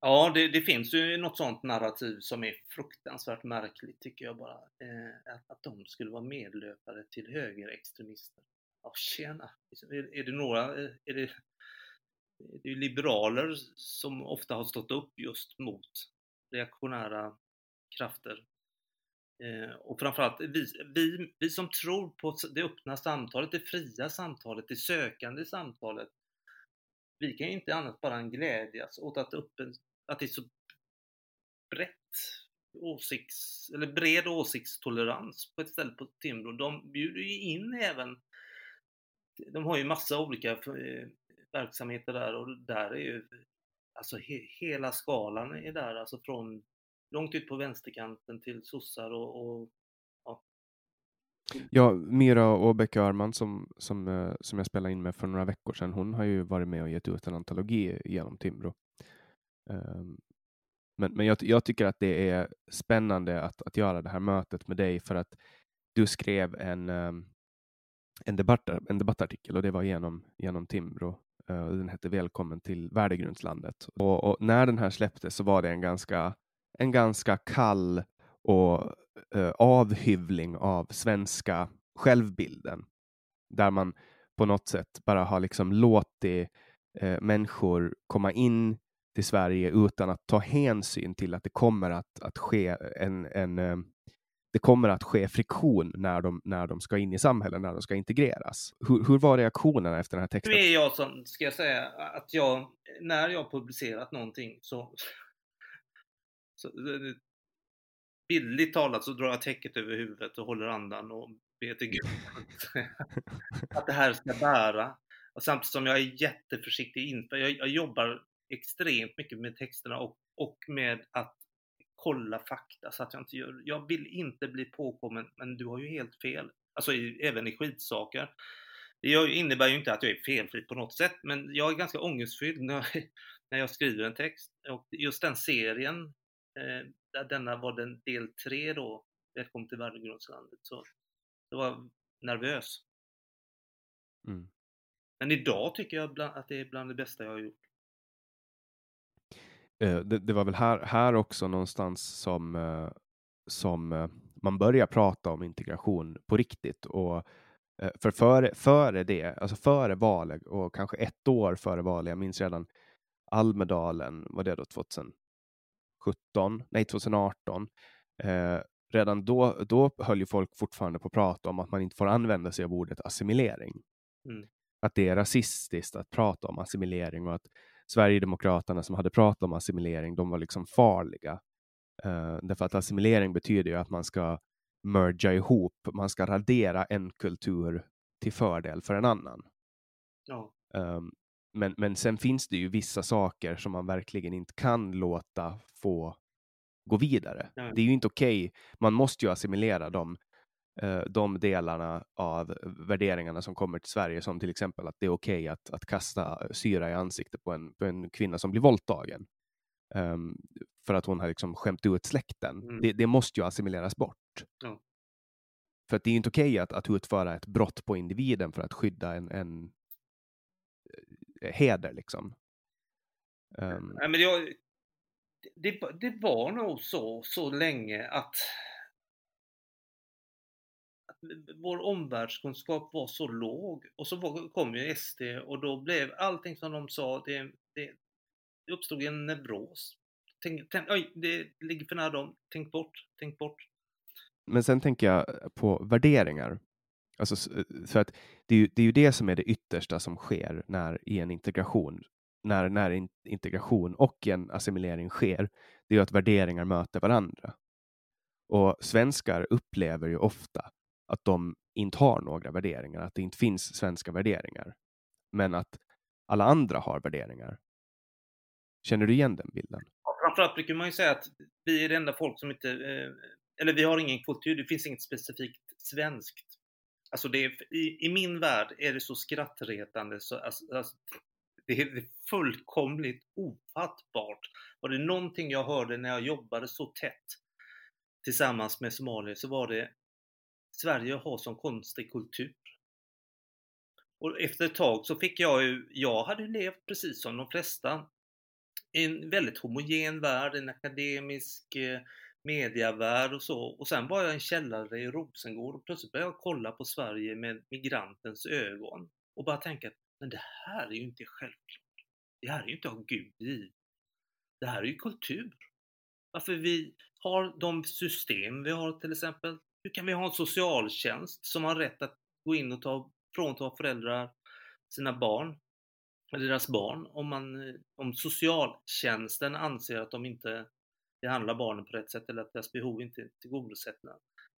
Ja, det, det, finns ju något sånt narrativ som är fruktansvärt märkligt tycker jag bara. Eh, att, att de skulle vara medlöpare till högerextremister. Ja, tjena! Är, är det några, eh, är det, det är liberaler som ofta har stått upp just mot reaktionära krafter. Eh, och framförallt vi, vi, vi som tror på det öppna samtalet, det fria samtalet, det sökande samtalet. Vi kan ju inte annat bara än glädjas åt att, öppen, att det är så brett åsikts, eller bred åsiktstolerans på ett ställe på Timbro. De bjuder ju in även, de har ju massa olika eh, verksamheter där och där är ju, alltså he, hela skalan är där, alltså från långt ut på vänsterkanten till sossar och, och ja. Ja, Mira Åbeck Öhrman som, som, eh, som jag spelade in med för några veckor sedan, hon har ju varit med och gett ut en antologi genom Timbro. Um, men men jag, jag, tycker att det är spännande att, att göra det här mötet med dig för att du skrev en, um, en, debatt, en debattartikel och det var genom, genom Timbro. Uh, den hette Välkommen till värdegrundslandet. Och, och, när den här släpptes så var det en ganska, en ganska kall och uh, avhyvling av svenska självbilden. Där man på något sätt bara har liksom låtit uh, människor komma in till Sverige utan att ta hänsyn till att det kommer att, att ske en, en det kommer att ske friktion när de, när de ska in i samhället, när de ska integreras. Hur, hur var reaktionerna efter den här texten? Nu är jag som, ska jag säga, att jag, när jag publicerat någonting så, så bildligt talat så drar jag täcket över huvudet och håller andan och ber till Gud [laughs] att det här ska bära. Och samtidigt som jag är jätteförsiktig inför, jag, jag jobbar extremt mycket med texterna och, och med att kolla fakta så att jag inte gör, jag vill inte bli påkommen, men du har ju helt fel. Alltså i, även i skitsaker. Det innebär ju inte att jag är felfri på något sätt, men jag är ganska ångestfylld när jag, [laughs] när jag skriver en text. Och just den serien, eh, där denna var den del tre då, Välkommen till värdegrundslandet, så jag var nervös. Mm. Men idag tycker jag att det är bland det bästa jag har gjort. Eh, det, det, var väl här, här också någonstans som, eh, som eh, man börjar prata om integration på riktigt. Och för före, före det, alltså före valet och kanske ett år före valet, jag minns redan Almedalen, var det då 2017? Nej, 2018. Eh, redan då, då höll ju folk fortfarande på att prata om att man inte får använda sig av ordet assimilering. Mm. Att det är rasistiskt att prata om assimilering och att Sverigedemokraterna som hade pratat om assimilering, de var liksom farliga. Uh, därför att assimilering betyder ju att man ska merga ihop, man ska radera en kultur till fördel för en annan. Ja. Um, men, men sen finns det ju vissa saker som man verkligen inte kan låta få gå vidare. Ja. Det är ju inte okej. Okay. Man måste ju assimilera dem de delarna av värderingarna som kommer till Sverige, som till exempel att det är okej okay att, att kasta syra i ansiktet på en, på en kvinna som blir våldtagen. Um, för att hon har liksom skämt ut släkten. Mm. Det, det, måste ju assimileras bort. Ja. För att det är inte okej okay att, att utföra ett brott på individen för att skydda en, en eh, heder. Liksom. Um, Nej, men jag, det, det var nog så, så länge att vår omvärldskunskap var så låg och så kom ju SD och då blev allting som de sa, det, det, det uppstod en neuros. Tänk, tänk, oj, det ligger för nära dem, tänk bort, tänk bort. Men sen tänker jag på värderingar. Alltså, för att det är, ju, det är ju det som är det yttersta som sker när i en integration. När, när integration och en assimilering sker, det är ju att värderingar möter varandra. Och svenskar upplever ju ofta att de inte har några värderingar, att det inte finns svenska värderingar, men att alla andra har värderingar. Känner du igen den bilden? Ja, framförallt brukar man ju säga att vi är det enda folk som inte, eh, eller vi har ingen kultur, det finns inget specifikt svenskt. Alltså det är, i, i min värld är det så skrattretande så alltså, alltså, det är fullkomligt ofattbart. Var det någonting jag hörde när jag jobbade så tätt tillsammans med somalier så var det Sverige har sån konstig kultur. Och efter ett tag så fick jag ju, jag hade levt precis som de flesta i en väldigt homogen värld, en akademisk eh, mediavärld och så. Och sen var jag i en källare i Rosengård och plötsligt började jag kolla på Sverige med migrantens ögon och bara tänka att men det här är ju inte självklart. Det här är ju inte av Gud givet. Det här är ju kultur. Varför vi har de system vi har till exempel. Hur kan vi ha en socialtjänst som har rätt att gå in och ta, frånta föräldrar sina barn, eller deras barn, om, man, eh, om socialtjänsten anser att de inte behandlar barnen på rätt sätt eller att deras behov inte är tillgodosedda.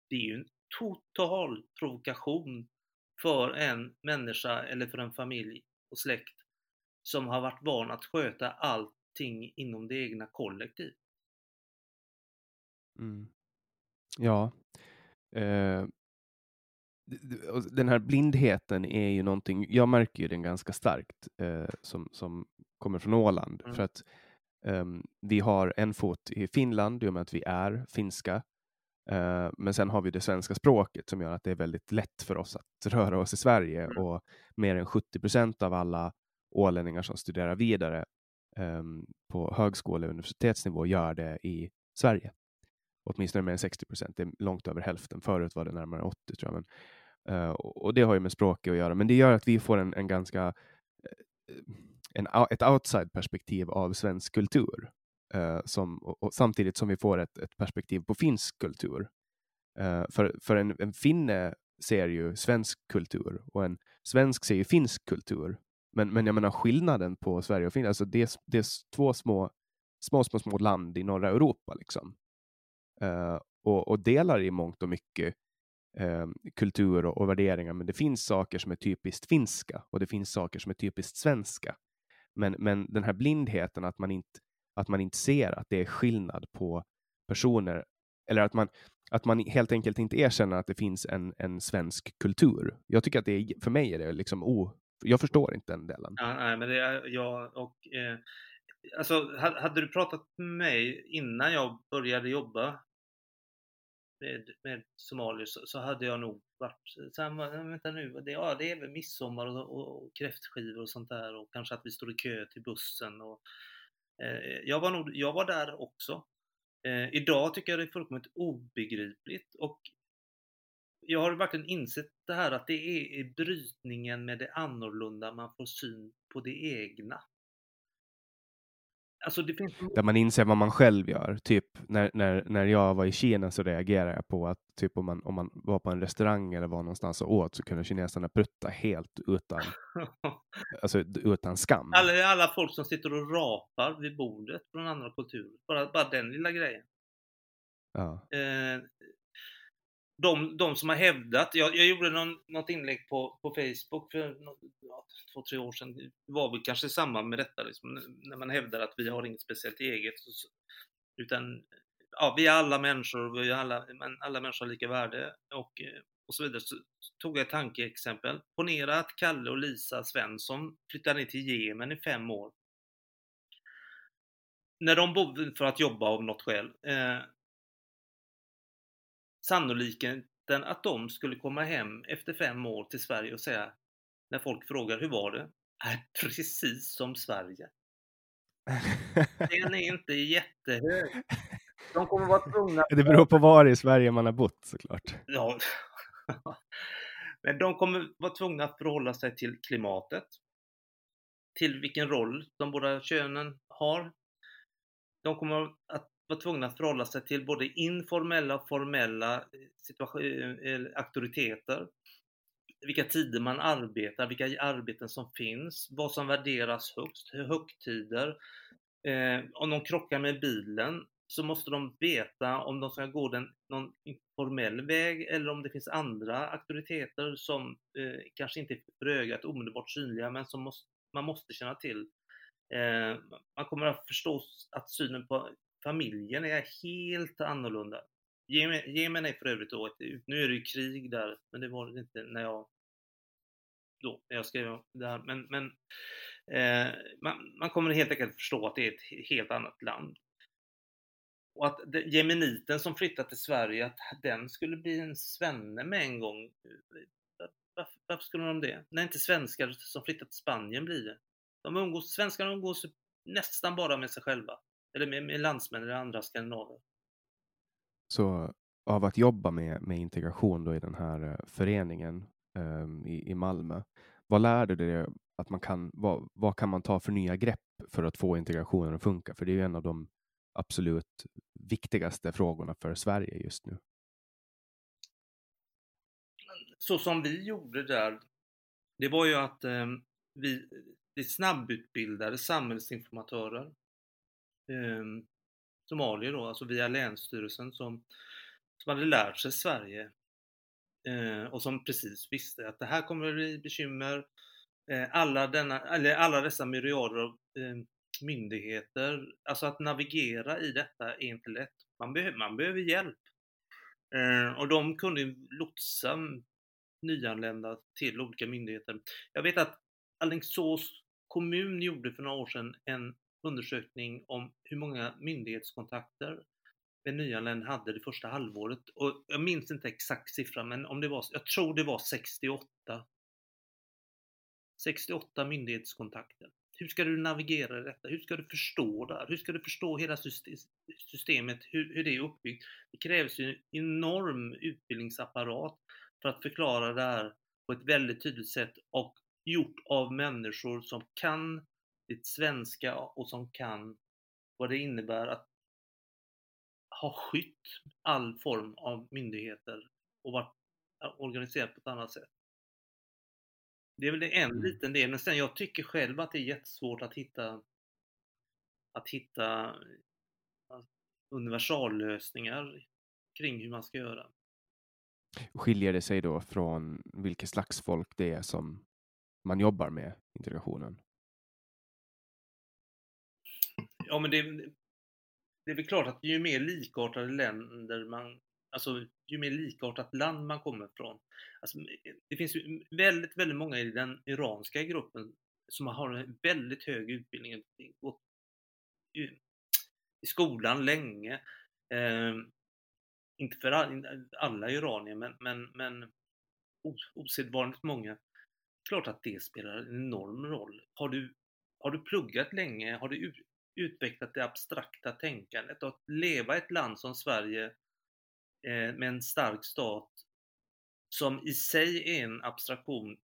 Det är ju en total provokation för en människa eller för en familj och släkt som har varit van att sköta allting inom det egna kollektivet. Mm. Ja. Eh, den här blindheten är ju någonting, jag märker ju den ganska starkt eh, som, som kommer från Åland. Mm. För att um, vi har en fot i Finland i och med att vi är finska. Uh, men sen har vi det svenska språket som gör att det är väldigt lätt för oss att röra oss i Sverige mm. och mer än 70 procent av alla ålänningar som studerar vidare um, på högskole och universitetsnivå gör det i Sverige åtminstone mer än 60 procent. Det är långt över hälften. Förut var det närmare 80 tror jag. Men, uh, och det har ju med språket att göra. Men det gör att vi får en, en ganska eh, en, ett outside-perspektiv av svensk kultur. Uh, som, och, och, samtidigt som vi får ett, ett perspektiv på finsk kultur. för för en, en finne ser ju svensk kultur och en svensk ser ju finsk kultur. Men, men jag menar skillnaden på Sverige och Finland, alltså det, det är två små, små, små, små land i norra Europa. Liksom eh, och, och, delar i mångt och mycket eh, kultur och, och, värderingar, men det finns saker som är typiskt finska och det finns saker som är typiskt svenska. Men, men den här blindheten att man, inte, att man inte ser att det är skillnad på personer, eller att man, att man helt enkelt inte erkänner att det finns en, en svensk kultur. Jag tycker att det är, för mig är det liksom o, jag förstår inte den delen. Ja, nej, men det är jag och eh, alltså hade du pratat med mig innan jag började jobba med, med somalier så, så, hade jag nog varit så här, vänta nu, det, ja, det är väl midsommar och, och, och kräftskivor och sånt där och kanske att vi står i kö till bussen. Och, eh, jag, var nog, jag var där också. Eh, idag tycker jag det är fullkomligt obegripligt och jag har verkligen insett det här att det är i brytningen med det annorlunda man får syn på det egna. Alltså finns... Där man inser vad man själv gör. Typ när, när, när jag var i Kina så reagerade jag på att typ om man, om man var på en restaurang eller var någonstans och åt så kunde kineserna prutta helt utan, [laughs] alltså, utan skam. Alla, alla folk som sitter och rapar vid bordet från andra kulturer. Bara, bara den lilla grejen. Ja. Eh, de, de som har hävdat, jag, jag gjorde någon, något inlägg på, på Facebook för ja, två, tre år sedan, det var väl kanske samma med detta, liksom, när man hävdar att vi har inget speciellt eget, utan ja, vi är alla människor, vi är alla, men alla människor har lika värde och, och så vidare. Så tog jag ett tankeexempel. Ponera att Kalle och Lisa Svensson flyttar ner till Jemen i fem år. När de bodde för att jobba av något skäl, eh, sannolikheten att de skulle komma hem efter fem år till Sverige och säga när folk frågar hur var det? Är precis som Sverige. Den är inte jättehög. De kommer vara tvungna... [laughs] Det beror på var i Sverige man har bott såklart. Ja. [laughs] Men de kommer vara tvungna att förhålla sig till klimatet, till vilken roll de båda könen har. De kommer att var tvungna att förhålla sig till både informella och formella eh, eh, eh, auktoriteter. Vilka tider man arbetar, vilka arbeten som finns, vad som värderas högst, högtider. Eh, om de krockar med bilen så måste de veta om de ska gå den, någon informell väg eller om det finns andra auktoriteter som eh, kanske inte är för ögat omedelbart synliga men som måste, man måste känna till. Eh, man kommer att förstå att synen på familjen är helt annorlunda. Jemen är för övrigt då, ett, nu är det ju krig där, men det var det inte när jag då, när jag skrev det här. Men, men eh, man, man, kommer helt enkelt förstå att det är ett helt annat land. Och att det, jemeniten som flyttat till Sverige, att den skulle bli en svenne med en gång. Eh, varför, varför skulle de det? När inte svenskar som flyttat till Spanien blir det. De umgås, svenskarna umgås nästan bara med sig själva. Eller med, med landsmän eller andra skandinaver. Så av att jobba med, med integration då i den här eh, föreningen um, i, i Malmö, vad lärde du dig att man kan, vad, vad kan man ta för nya grepp för att få integrationen att funka? För det är ju en av de absolut viktigaste frågorna för Sverige just nu. Så som vi gjorde där, det var ju att eh, vi, vi snabbutbildade samhällsinformatörer. Eh, somalier då, alltså via Länsstyrelsen som, som hade lärt sig Sverige eh, och som precis visste att det här kommer att bli bekymmer. Eh, alla, denna, eller alla dessa myriader av eh, myndigheter, alltså att navigera i detta är inte lätt. Man, be man behöver hjälp. Eh, och de kunde lotsa nyanlända till olika myndigheter. Jag vet att Alingsås kommun gjorde för några år sedan en undersökning om hur många myndighetskontakter en nyanländ hade det första halvåret. Och jag minns inte exakt siffran, men om det var, jag tror det var 68. 68 myndighetskontakter. Hur ska du navigera i detta? Hur ska du förstå det här? Hur ska du förstå hela systemet, hur, hur det är uppbyggt? Det krävs ju en enorm utbildningsapparat för att förklara det här på ett väldigt tydligt sätt och gjort av människor som kan det svenska och som kan vad det innebär att ha skytt all form av myndigheter och varit organiserat på ett annat sätt. Det är väl en mm. liten del, men sen jag tycker själv att det är jättesvårt att hitta att hitta universallösningar kring hur man ska göra. Skiljer det sig då från vilket slags folk det är som man jobbar med integrationen? Ja, men det, det är väl klart att ju mer likartade länder man, alltså ju mer likartat land man kommer från. Alltså, det finns ju väldigt, väldigt många i den iranska gruppen som har en väldigt hög utbildning, gått i skolan länge. Eh, inte för alla iranier, men, men, men osedvanligt många. Klart att det spelar en enorm roll. Har du, har du pluggat länge, har du utvecklat det abstrakta tänkandet och att leva i ett land som Sverige eh, med en stark stat som i sig är en abstraktion,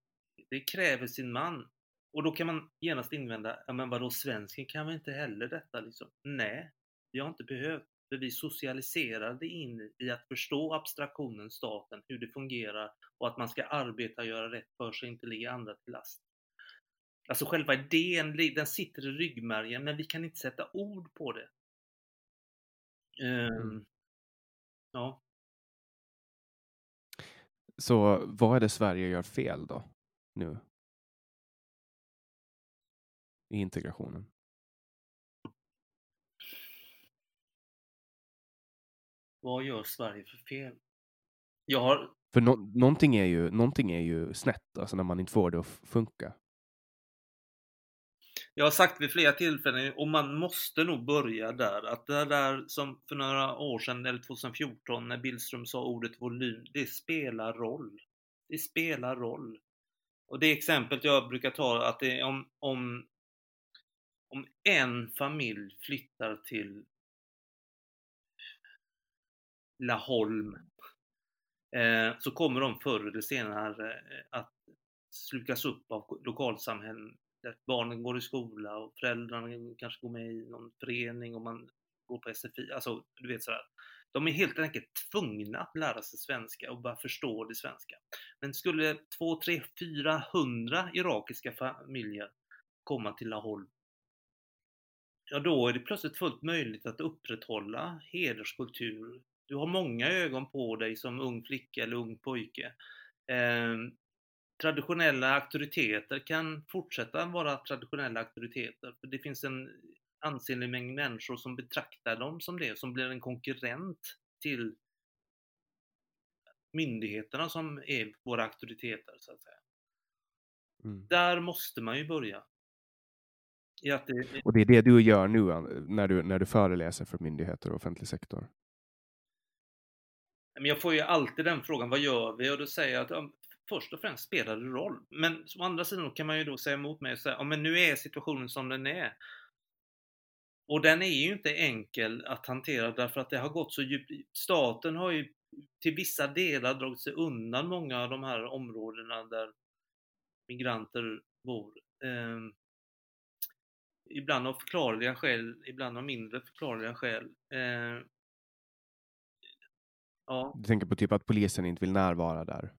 det kräver sin man. Och då kan man genast invända, ja men vadå svensken kan väl inte heller detta liksom? Nej, vi har inte behövt. För vi socialiserade in i att förstå abstraktionen staten, hur det fungerar och att man ska arbeta och göra rätt för sig, inte ligga andra till last. Alltså själva idén, den sitter i ryggmärgen, men vi kan inte sätta ord på det. Um, ja. Så vad är det Sverige gör fel då, nu? I integrationen? Vad gör Sverige för fel? Jag har... För no någonting, är ju, någonting är ju snett, alltså när man inte får det att funka. Jag har sagt vid flera tillfällen, och man måste nog börja där, att det där som för några år sedan, eller 2014, när Billström sa ordet volym, det spelar roll. Det spelar roll. Och det exemplet jag brukar ta, att det är om, om, om en familj flyttar till Laholm, eh, så kommer de förr eller senare eh, att slukas upp av lokalsamhällen där barnen går i skola och föräldrarna kanske går med i någon förening och man går på SFI. Alltså, du vet sådär. De är helt enkelt tvungna att lära sig svenska och bara förstå det svenska. Men skulle 2, 3, 400 irakiska familjer komma till Laholm, ja då är det plötsligt fullt möjligt att upprätthålla hederskultur. Du har många ögon på dig som ung flicka eller ung pojke. Ehm, Traditionella auktoriteter kan fortsätta vara traditionella auktoriteter. För det finns en ansenlig mängd människor som betraktar dem som det, som blir en konkurrent till myndigheterna som är våra auktoriteter så att säga. Mm. Där måste man ju börja. Det... Och det är det du gör nu när du, när du föreläser för myndigheter och offentlig sektor? Men jag får ju alltid den frågan, vad gör vi? Och då säger jag att först och främst spelar det roll. Men å andra sidan kan man ju då säga emot mig och säga, ja men nu är situationen som den är. Och den är ju inte enkel att hantera därför att det har gått så djupt. Staten har ju till vissa delar dragit sig undan många av de här områdena där migranter bor. Eh, ibland av förklarliga skäl, ibland av mindre förklarliga skäl. Eh, ja. Du tänker på typ att polisen inte vill närvara där?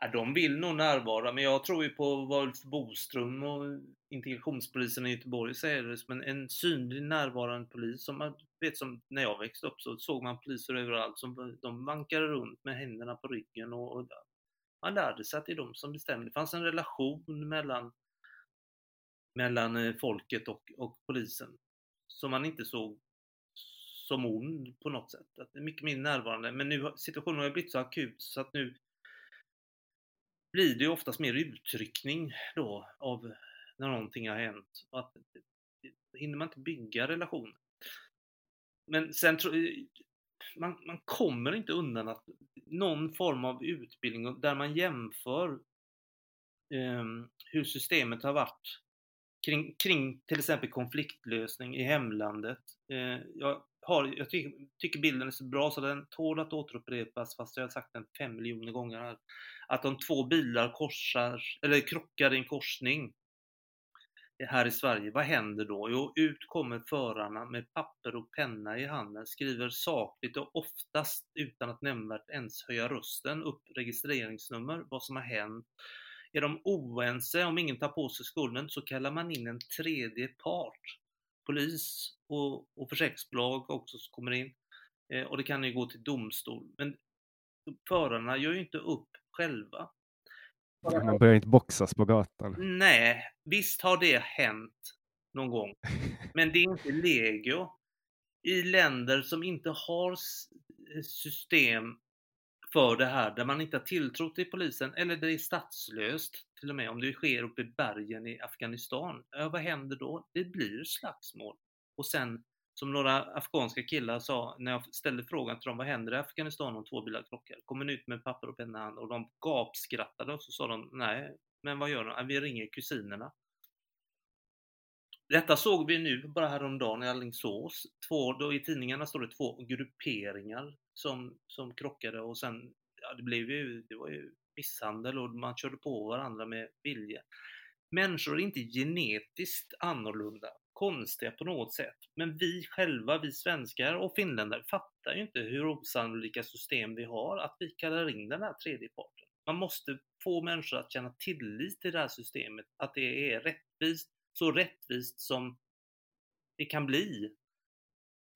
Ja, de vill nog närvara, men jag tror ju på vad Ulf Boström och integrationspolisen i Göteborg säger Men en, synlig närvarande polis. Som man vet som när jag växte upp så såg man poliser överallt som de vankade runt med händerna på ryggen och, och man lärde sig att det är de som bestämmer. Det fanns en relation mellan, mellan eh, folket och, och polisen som man inte såg som ond på något sätt. Att det är mycket mer närvarande. Men nu situationen har blivit så akut så att nu blir det oftast mer uttryckning då av när någonting har hänt. Och att, hinner man inte bygga relationer. Men sen tror man, man kommer inte undan att någon form av utbildning där man jämför eh, hur systemet har varit kring, kring till exempel konfliktlösning i hemlandet. Eh, jag, har, jag ty tycker bilden är så bra så den tål att återupprepas fast jag har sagt den fem miljoner gånger här. Att om två bilar korsar, eller krockar i en korsning här i Sverige, vad händer då? Jo, ut kommer förarna med papper och penna i handen, skriver sakligt och oftast utan att nämnvärt ens höja rösten upp registreringsnummer, vad som har hänt. Är de oense, om ingen tar på sig skulden, så kallar man in en tredje part. Polis och, och försäkringsbolag också som kommer in. Eh, och det kan ju gå till domstol. Men förarna gör ju inte upp själva. Man börjar inte boxas på gatan. Nej, visst har det hänt någon gång. [laughs] Men det är inte legio. I länder som inte har system för det här, där man inte har tilltro till polisen, eller det är statslöst, till och med om det sker uppe i bergen i Afghanistan. Ja, vad händer då? Det blir slagsmål. Och sen som några afghanska killar sa när jag ställde frågan till dem, vad händer i Afghanistan om två bilar krockar? Kommer ut med papper och penna och de gapskrattade och så sa de, nej, men vad gör de? Vi ringer kusinerna. Detta såg vi nu bara häromdagen i Alingsås. Två, då I tidningarna står det två grupperingar som, som krockade och sen, ja, det blev ju, det var ju misshandel och man körde på varandra med vilja. Människor är inte genetiskt annorlunda konstiga på något sätt. Men vi själva, vi svenskar och finländare fattar ju inte hur osannolika system vi har att vi kallar in den här tredje parten. Man måste få människor att känna tillit till det här systemet, att det är rättvist, så rättvist som det kan bli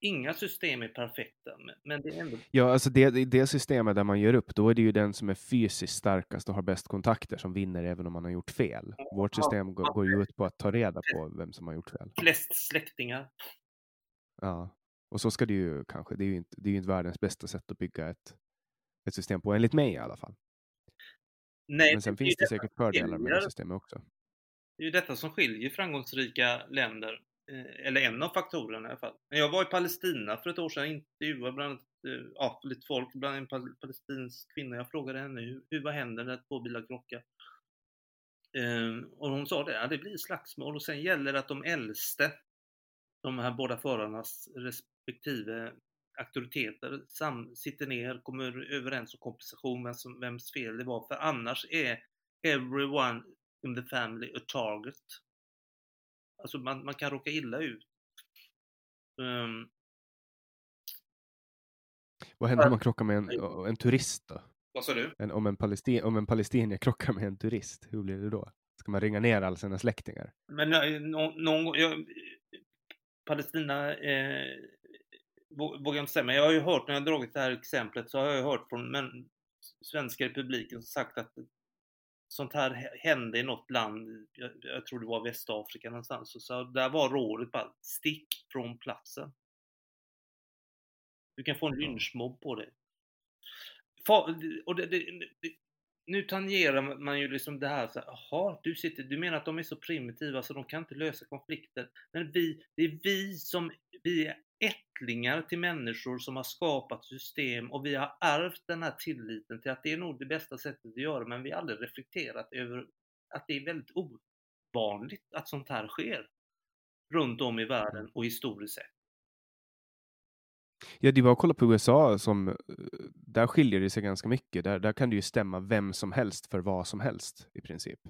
inga system är perfekta, men det är ändå... Ja, alltså det, det systemet där man gör upp, då är det ju den som är fysiskt starkast och har bäst kontakter som vinner även om man har gjort fel. Vårt system går, går ju ut på att ta reda på vem som har gjort fel. Flest släktingar. Ja, och så ska det ju kanske, det är ju inte, det är ju inte världens bästa sätt att bygga ett, ett system på, enligt mig i alla fall. Nej, men sen det finns det säkert fördelar med det systemet också. Det är ju detta som skiljer framgångsrika länder Eh, eller en av faktorerna i alla fall. Jag var i Palestina för ett år sedan och intervjuade bland annat, eh, ja, lite folk, bland en palestinsk kvinna. Jag frågade henne, hur, hur vad händer när två bilar krockar? Ehm, och hon sa det, ja, det blir slagsmål och sen gäller det att de äldste, de här båda förarnas respektive auktoriteter sam, sitter ner, kommer överens om kompensation, vem som, vems fel det var, för annars är everyone in the family a target. Alltså man, man kan råka illa ut. Um, Vad händer om man krockar med en, en turist då? Vad sa du? En, om, en palestin, om en palestinier krockar med en turist, hur blir det då? Ska man ringa ner alla sina släktingar? Men någon, någon gång, Palestina eh, vågar jag inte säga, men jag har ju hört när jag dragit det här exemplet så har jag hört från men, svenska republiken sagt att sånt här hände i något land, jag, jag tror det var Västafrika någonstans, och så där var rådet bara stick från platsen. Du kan få en lynchmobb på dig. Och det, det, det, nu tangerar man ju liksom det här, jaha, du, sitter, du menar att de är så primitiva så de kan inte lösa konflikter. Men vi, det är vi som, vi är ättlingar till människor som har skapat system och vi har ärvt den här tilliten till att det är nog det bästa sättet att göra men vi har aldrig reflekterat över att det är väldigt ovanligt att sånt här sker runt om i världen och historiskt sett. Ja, det är bara att kolla på USA som eh, där skiljer det sig ganska mycket. Där, där kan det ju stämma vem som helst för vad som helst i princip.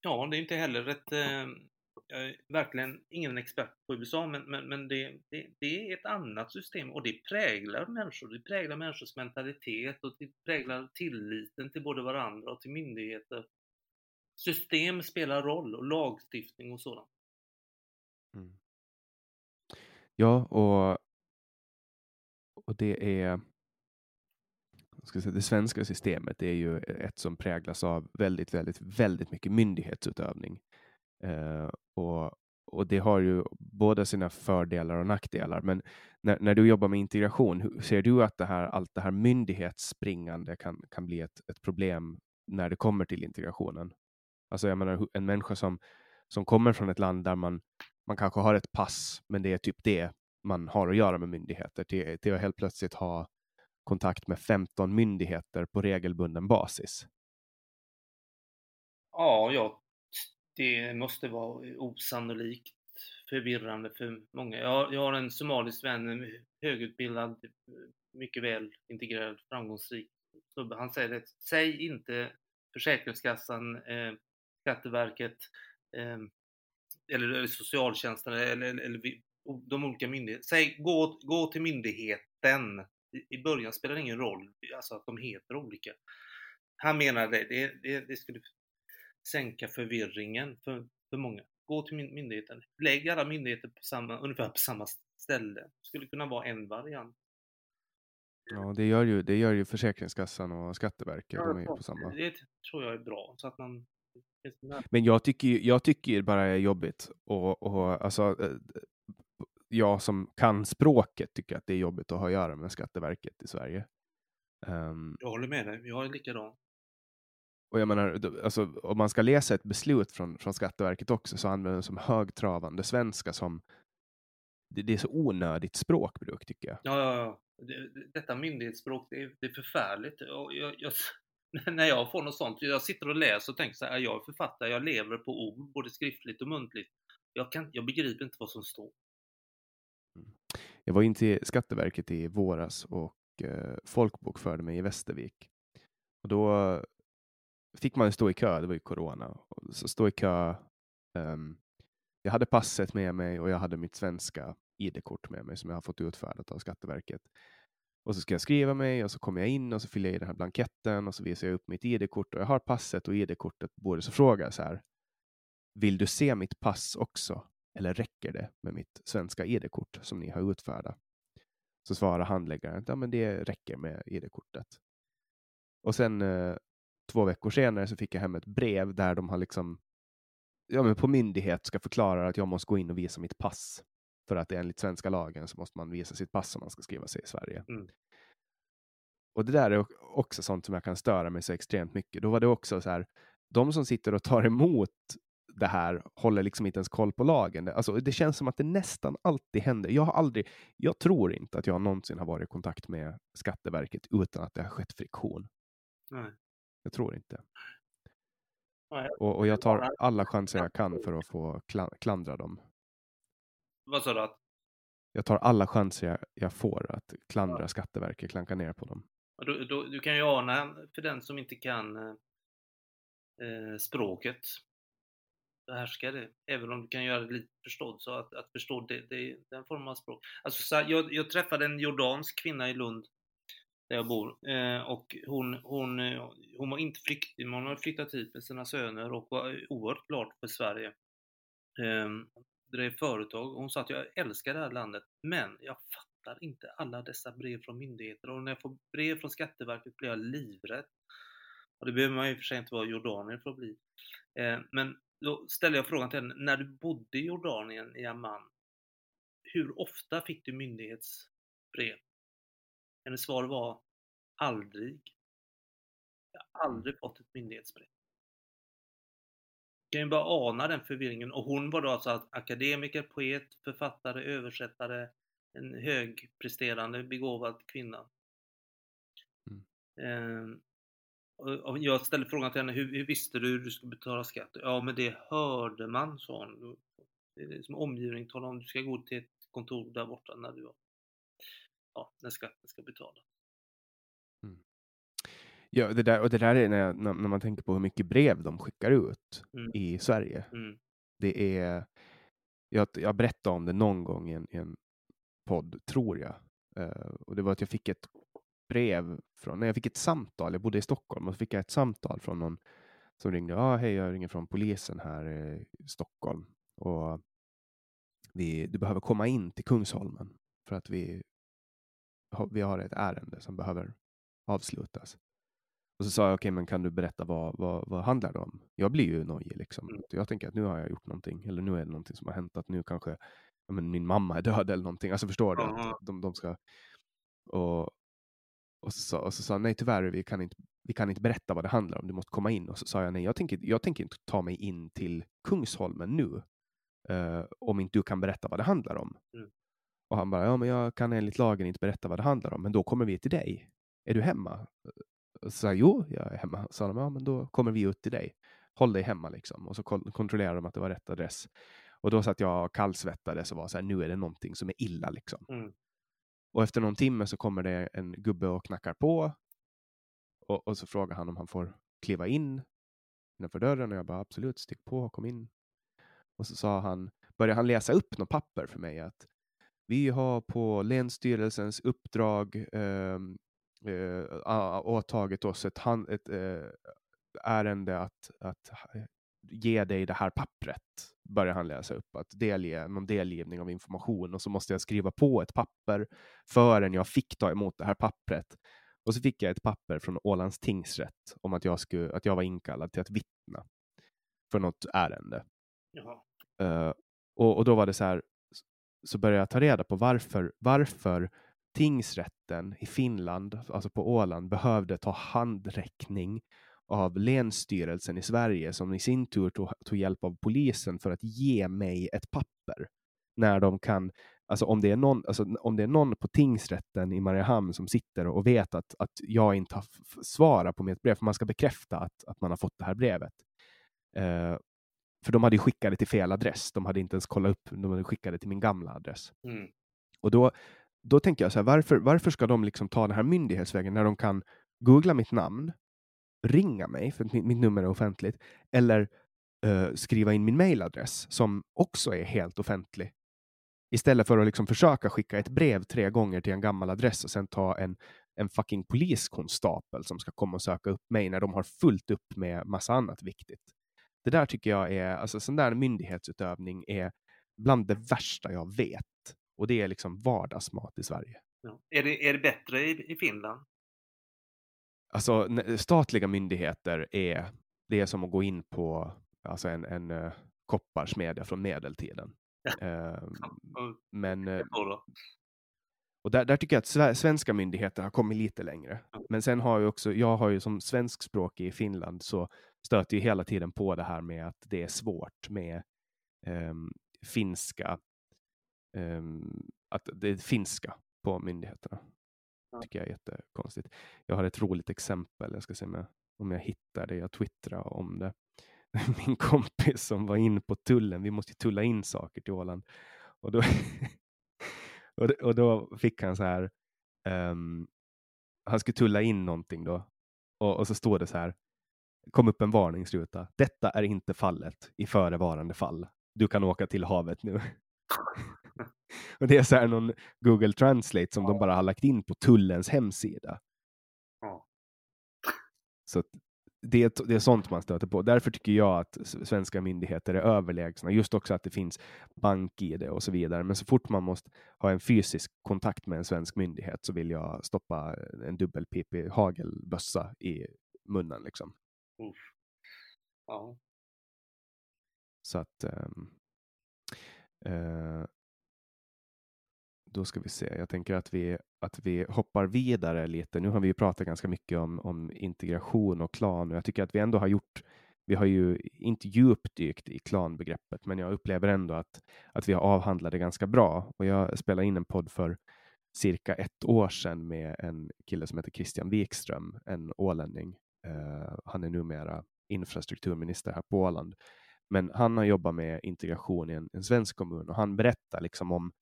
Ja, det är inte heller ett eh, jag är verkligen ingen expert på USA, men, men, men det, det, det, är ett annat system och det präglar människor. Det präglar människors mentalitet och det präglar tilliten till både varandra och till myndigheter. System spelar roll och lagstiftning och sådant. Mm. Ja, och, och det är ska säga, det svenska systemet är ju ett som präglas av väldigt, väldigt, väldigt mycket myndighetsutövning. Eh, och, och det har ju både sina fördelar och nackdelar. Men när, när du jobbar med integration, ser du att det här, allt det här myndighetsspringande kan, kan bli ett, ett problem när det kommer till integrationen? Alltså jag menar en människa som, som kommer från ett land där man, man kanske har ett pass, men det är typ det man har att göra med myndigheter, till, till att helt plötsligt ha kontakt med 15 myndigheter på regelbunden basis. Ja, jag det måste vara osannolikt förvirrande för många. Jag, jag har en somalisk vän, högutbildad, typ, mycket väl integrerad, framgångsrik snubbe. Han säger det, säg inte Försäkringskassan, eh, Skatteverket eh, eller, eller socialtjänsten eller, eller, eller, de olika myndigheterna. Säg gå, gå till myndigheten. I, I början spelar det ingen roll alltså att de heter olika. Han menar det, det, det, det skulle sänka förvirringen för, för många. Gå till myndigheten, lägg alla myndigheter på samma, ungefär på samma ställe. Det skulle kunna vara en variant. Ja, det gör ju, det gör ju Försäkringskassan och Skatteverket. Ja, de är på samma. Det tror jag är bra. Så att man... Men jag tycker, jag tycker bara är jobbigt. Och, och alltså, eh, jag som kan språket tycker att det är jobbigt att ha att göra med Skatteverket i Sverige. Um, jag håller med dig, jag är likadan. Och jag menar, alltså, om man ska läsa ett beslut från, från Skatteverket också så använder de som högtravande svenska som det, det, är så onödigt språkbruk tycker jag. Ja, ja, ja. Det, detta myndighetsspråk, det är, det är förfärligt. Jag, jag, [laughs] när jag får något sånt, jag sitter och läser och tänker så här, jag är författare, jag lever på ord, både skriftligt och muntligt. Jag, kan, jag begriper inte vad som står. Mm. Jag var in till Skatteverket i våras och eh, folkbokförde mig i Västervik. Och då fick man stå i kö, det var ju corona, så stå i kö. Um, jag hade passet med mig och jag hade mitt svenska ID-kort med mig som jag har fått utfärdat av Skatteverket. Och så ska jag skriva mig och så kommer jag in och så fyller jag i den här blanketten och så visar jag upp mitt ID-kort och jag har passet och ID-kortet på bordet. Så frågar jag så här. Vill du se mitt pass också? Eller räcker det med mitt svenska ID-kort som ni har utfärdat? Så svarar handläggaren att ja, men det räcker med ID-kortet. Och sen eh, två veckor senare så fick jag hem ett brev där de har liksom ja, men på myndighet ska förklara att jag måste gå in och visa mitt pass. För att enligt svenska lagen så måste man visa sitt pass om man ska skriva sig i Sverige. Mm. Och det där är också sånt som jag kan störa mig så extremt mycket. Då var det också så här, de som sitter och tar emot det här håller liksom inte ens koll på lagen. Alltså, det känns som att det nästan alltid händer. Jag har aldrig, jag tror inte att jag någonsin har varit i kontakt med Skatteverket utan att det har skett friktion. Nej. Jag tror inte. Och, och, jag tar alla chanser jag kan för att få klandra dem. Vad sa du? Jag tar alla chanser jag, jag får att klandra ja. Skatteverket, klanka ner på dem. Du, du, du, kan ju ana, för den som inte kan eh, eh språket, behärska det, även om du kan göra det lite förstådd, så att, att förstå det, det, den formen av språk. Alltså, så här, jag, jag träffade en jordansk kvinna i Lund där jag bor. Eh, och hon, hon, eh, hon var inte flykting, men hon hade flyttat hit med sina söner och var oerhört glad för Sverige. Eh, drev företag hon sa att jag älskar det här landet, men jag fattar inte alla dessa brev från myndigheter och när jag får brev från Skatteverket blir jag livrädd. Och det behöver man ju för sig inte vara Jordanien för att bli. Eh, men då ställer jag frågan till henne, när du bodde i Jordanien i Amman, hur ofta fick du myndighetsbrev? Hennes svar var aldrig. Jag har aldrig fått ett myndighetsbrev. Jag kan ju bara ana den förvirringen. Och hon var då alltså akademiker, poet, författare, översättare, en högpresterande, begåvad kvinna. Mm. Eh, jag ställde frågan till henne, hur, hur, visste du hur du skulle betala skatt? Ja, men det hörde man, sa hon. Som omgivning talar om, du ska gå till ett kontor där borta när du har, ja, när skatten ska betalas. Mm. Ja, det där, och det där är när, när, man tänker på hur mycket brev de skickar ut mm. i Sverige. Mm. Det är, jag, jag berättade om det någon gång i en, i en podd, tror jag. Uh, och det var att jag fick ett brev från, när jag fick ett samtal, jag bodde i Stockholm, och så fick jag ett samtal från någon som ringde. Ja, ah, hej, jag ringer från polisen här i Stockholm och vi, du behöver komma in till Kungsholmen för att vi, vi har ett ärende som behöver avslutas. Och så sa jag, okej, okay, men kan du berätta vad, vad, vad handlar det om? Jag blir ju nojig liksom. Mm. Jag tänker att nu har jag gjort någonting, eller nu är det någonting som har hänt, att nu kanske men min mamma är död eller någonting. Alltså förstår du? Mm. Att de, de ska... Och, och så, och så sa han, nej tyvärr, vi kan, inte, vi kan inte berätta vad det handlar om, du måste komma in. Och så sa jag, nej jag tänker, jag tänker inte ta mig in till Kungsholmen nu, uh, om inte du kan berätta vad det handlar om. Mm. Och han bara, ja men jag kan enligt lagen inte berätta vad det handlar om, men då kommer vi till dig. Är du hemma? Och så sa jag, jo, jag är hemma. Så sa de, ja men då kommer vi ut till dig. Håll dig hemma liksom. Och så kontrollerade de att det var rätt adress. Och då satt jag kallsvettades och var så här, nu är det någonting som är illa liksom. Mm. Och efter någon timme så kommer det en gubbe och knackar på. Och, och så frågar han om han får kliva in innanför dörren och jag bara absolut, stick på, kom in. Och så sa han, började han läsa upp något papper för mig att vi har på Länsstyrelsens uppdrag eh, eh, åtagit oss ett, hand, ett eh, ärende att, att ge dig det här pappret, börjar han läsa upp, att delge någon delgivning av information och så måste jag skriva på ett papper förrän jag fick ta emot det här pappret. Och så fick jag ett papper från Ålands tingsrätt om att jag, skulle, att jag var inkallad till att vittna för något ärende. Uh, och, och då var det så här, så började jag ta reda på varför, varför tingsrätten i Finland, alltså på Åland, behövde ta handräckning av Länsstyrelsen i Sverige som i sin tur tog, tog hjälp av polisen för att ge mig ett papper. När de kan, alltså om det är någon, alltså om det är någon på tingsrätten i Mariehamn som sitter och vet att, att jag inte har svarat på mitt brev, för man ska bekräfta att, att man har fått det här brevet. Eh, för de hade skickat det till fel adress. De hade inte ens kollat upp, de hade skickat det till min gamla adress. Mm. Och då, då tänker jag så här, varför, varför ska de liksom ta den här myndighetsvägen när de kan googla mitt namn, ringa mig, för mitt, mitt nummer är offentligt, eller uh, skriva in min mailadress som också är helt offentlig. Istället för att liksom försöka skicka ett brev tre gånger till en gammal adress och sen ta en, en fucking poliskonstapel som ska komma och söka upp mig när de har fullt upp med massa annat viktigt. Det där tycker jag är, alltså sån där myndighetsutövning är bland det värsta jag vet. Och det är liksom vardagsmat i Sverige. Ja. Är, det, är det bättre i, i Finland? Alltså statliga myndigheter är, det är som att gå in på alltså en, en uh, kopparsmedja från medeltiden. uh, men uh, och där, där, tycker jag att svenska myndigheter har kommit lite längre. Men sen har jag också, jag har ju som svenskspråkig i Finland så stöter ju hela tiden på det här med att det är svårt med um, finska, um, att det är finska på myndigheterna. Det tycker jag är jättekonstigt. Jag har ett roligt exempel, jag ska se om jag hittar det, jag twittrade om det. [laughs] Min kompis som var in på tullen, vi måste tulla in saker till Åland. [laughs] Och då, och då fick han så här, um, han skulle tulla in någonting då. Och, och så står det så här, kom upp en varningsruta. Detta är inte fallet i förevarande fall. Du kan åka till havet nu. [laughs] och det är så här någon Google Translate som ja. de bara har lagt in på tullens hemsida. Ja. Så det, är, det är sånt man stöter på. Därför tycker jag att svenska myndigheter är överlägsna. Just också att det finns bank-id och så vidare. Men så fort man måste ha en fysisk kontakt med en svensk myndighet så vill jag stoppa en dubbelpipig hagelbössa i munnen liksom. Uff. Ja. Så att ehm, eh, då ska vi se. Jag tänker att vi, att vi hoppar vidare lite. Nu har vi ju pratat ganska mycket om, om integration och klan och jag tycker att vi ändå har gjort vi har ju inte djupdykt i klanbegreppet, men jag upplever ändå att, att vi har avhandlat det ganska bra. Och jag spelade in en podd för cirka ett år sedan med en kille som heter Christian Wikström, en ålänning. Eh, han är numera infrastrukturminister här på Åland. Men han har jobbat med integration i en, en svensk kommun och han berättar liksom om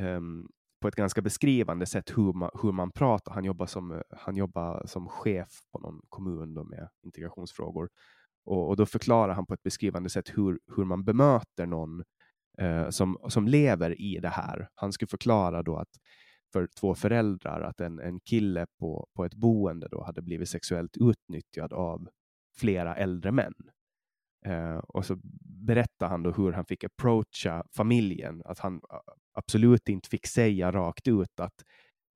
um, på ett ganska beskrivande sätt hur man, hur man pratar. Han jobbar som, han jobbar som chef på någon kommun då med integrationsfrågor. Och, och, då förklarar han på ett beskrivande sätt hur, hur man bemöter någon uh, som, som lever i det här. Han skulle förklara då att för två föräldrar att en, en kille på, på ett boende då hade blivit sexuellt utnyttjad av flera äldre män. Eh, och så berättar han då hur han fick approacha familjen, att han absolut inte fick säga rakt ut att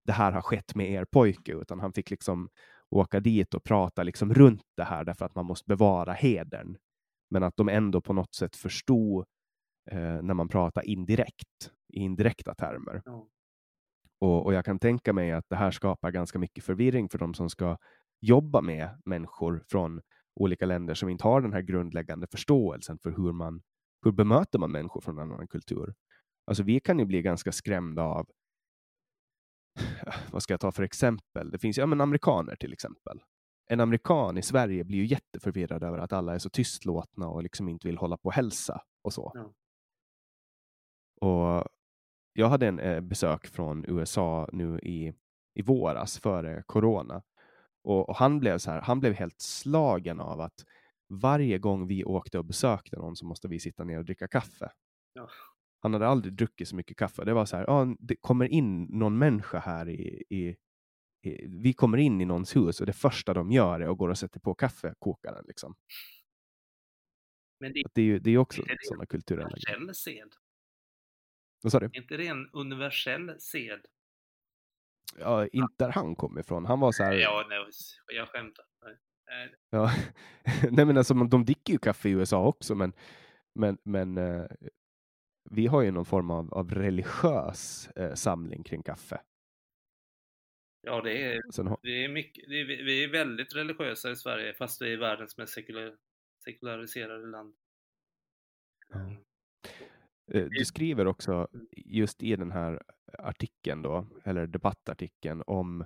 det här har skett med er pojke, utan han fick liksom åka dit och prata liksom runt det här därför att man måste bevara hedern. Men att de ändå på något sätt förstod eh, när man pratar indirekt, i indirekta termer. Mm. Och, och, jag kan tänka mig att det här skapar ganska mycket förvirring för de som ska jobba med människor från olika länder som inte har den här grundläggande förståelsen för hur man hur bemöter man människor från en annan kultur. Alltså vi kan ju bli ganska skrämda av vad ska jag ta för exempel? Det finns ja, men amerikaner till exempel. En amerikan i Sverige blir ju jätteförvirrad över att alla är så tystlåtna och liksom inte vill hålla på och hälsa och så. Ja. Och jag hade en eh, besök från USA nu i, i våras före corona och, och, han blev så här. Han blev helt slagen av att varje gång vi åkte och besökte någon så måste vi sitta ner och dricka kaffe. Ja. Han hade aldrig druckit så mycket kaffe. Det var så här, ah, det kommer in någon människa här i, i, vi kommer in i någons hus och det första de gör är att gå och sätta på kaffekokaren. Liksom. Men det, det är ju det är också sådana kulturella grejer. sed. Vad sa du? Är inte det en universell sed? Ja, inte där han kom ifrån. Han var så här... Ja, nej, jag skämtar. Ja, [laughs] nej men alltså de dricker ju kaffe i USA också, men, men, men eh, vi har ju någon form av, av religiös eh, samling kring kaffe. Ja, det är, det är mycket, det är, vi är väldigt religiösa i Sverige, fast vi är världens mest sekular, sekulariserade land. Ja. Eh, du skriver också mm. just i den här artikeln då, eller debattartikeln om,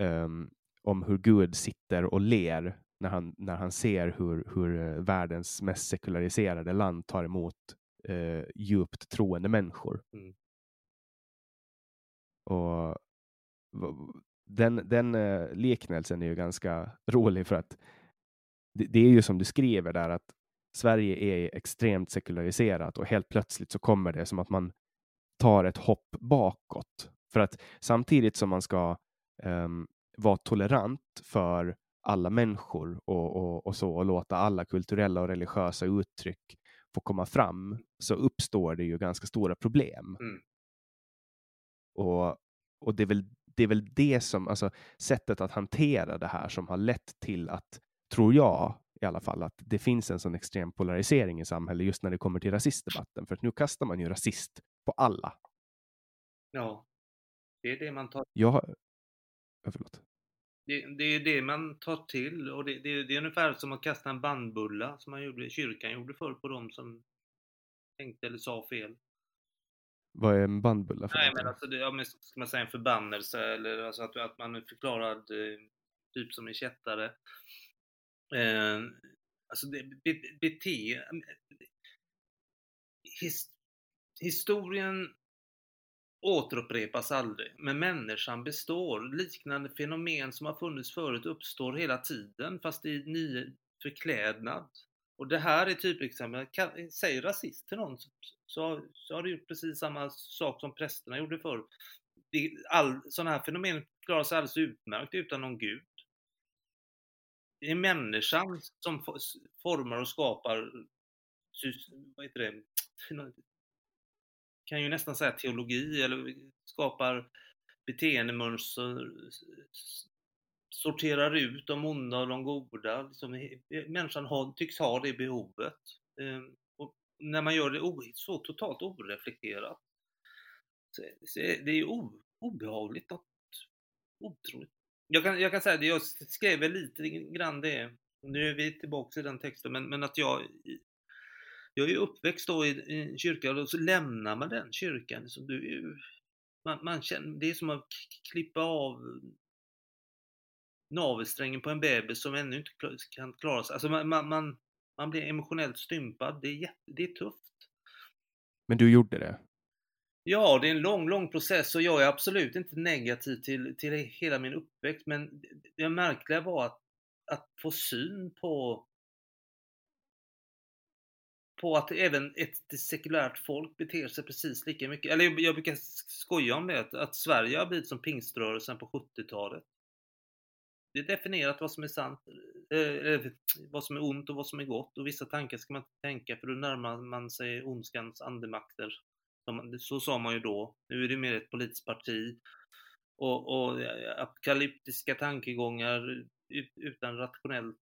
um, om hur Gud sitter och ler när han, när han ser hur, hur eh, världens mest sekulariserade land tar emot eh, djupt troende människor. Mm. Och den, den liknelsen är ju ganska rolig för att det, det, är ju som du skriver där att Sverige är extremt sekulariserat och helt plötsligt så kommer det som att man tar ett hopp bakåt. För att samtidigt som man ska um, vara tolerant för alla människor och, och, och, så och låta alla kulturella och religiösa uttryck få komma fram så uppstår det ju ganska stora problem. Mm. Och, och det, är väl, det är väl det som, alltså sättet att hantera det här som har lett till att, tror jag i alla fall, att det finns en sån extrem polarisering i samhället just när det kommer till rasistdebatten. För att nu kastar man ju rasist på alla. Ja, det är det man tar. Jag, ja, förlåt. Det, det, är det man tar till och det, det, det, är ungefär som att kasta en bandbulla som man gjorde, kyrkan gjorde förr på dem som tänkte eller sa fel. Vad är en bandbulla för Nej, men alltså, det, ja, men ska man säga en förbannelse eller alltså att, att man är förklarad eh, typ som en kättare. Eh, alltså det, be, bete... His, historien återupprepas aldrig, men människan består. Liknande fenomen som har funnits förut uppstår hela tiden, fast i ny förklädnad. Och det här är typexempel. Säg rasist till någon så, så har du gjort precis samma sak som prästerna gjorde förr. Sådana här fenomen klarar sig alldeles utmärkt utan någon gud. Det är människan som formar och skapar vad heter det, kan ju nästan säga teologi eller skapar beteendemönster sorterar ut de onda och de goda. Liksom, människan har, tycks ha det behovet. Ehm, och när man gör det så totalt oreflekterat. Så, så det är obehagligt. Att, otroligt. Jag kan, jag kan säga det, jag skrev lite grann det. Nu är vi tillbaka i den texten, men, men att jag jag är uppväxt då i, i en kyrka och så lämnar man den kyrkan. Liksom du, man, man känner, det är som att klippa av navelsträngen på en bebis som ännu inte kan klara sig. Alltså man, man, man, man blir emotionellt stympad. Det är, jätte, det är tufft. Men du gjorde det? Ja, det är en lång, lång process och jag är absolut inte negativ till, till hela min uppväxt. Men det märkliga var att, att få syn på på att även ett sekulärt folk beter sig precis lika mycket. Eller jag brukar skoja om det, att Sverige har blivit som pingströrelsen på 70-talet. Det är definierat vad som är sant, eh, vad som är ont och vad som är gott och vissa tankar ska man inte tänka för då närmar man sig ondskans andemakter. Så sa man ju då. Nu är det mer ett politiskt parti och, och apokalyptiska tankegångar utan rationellt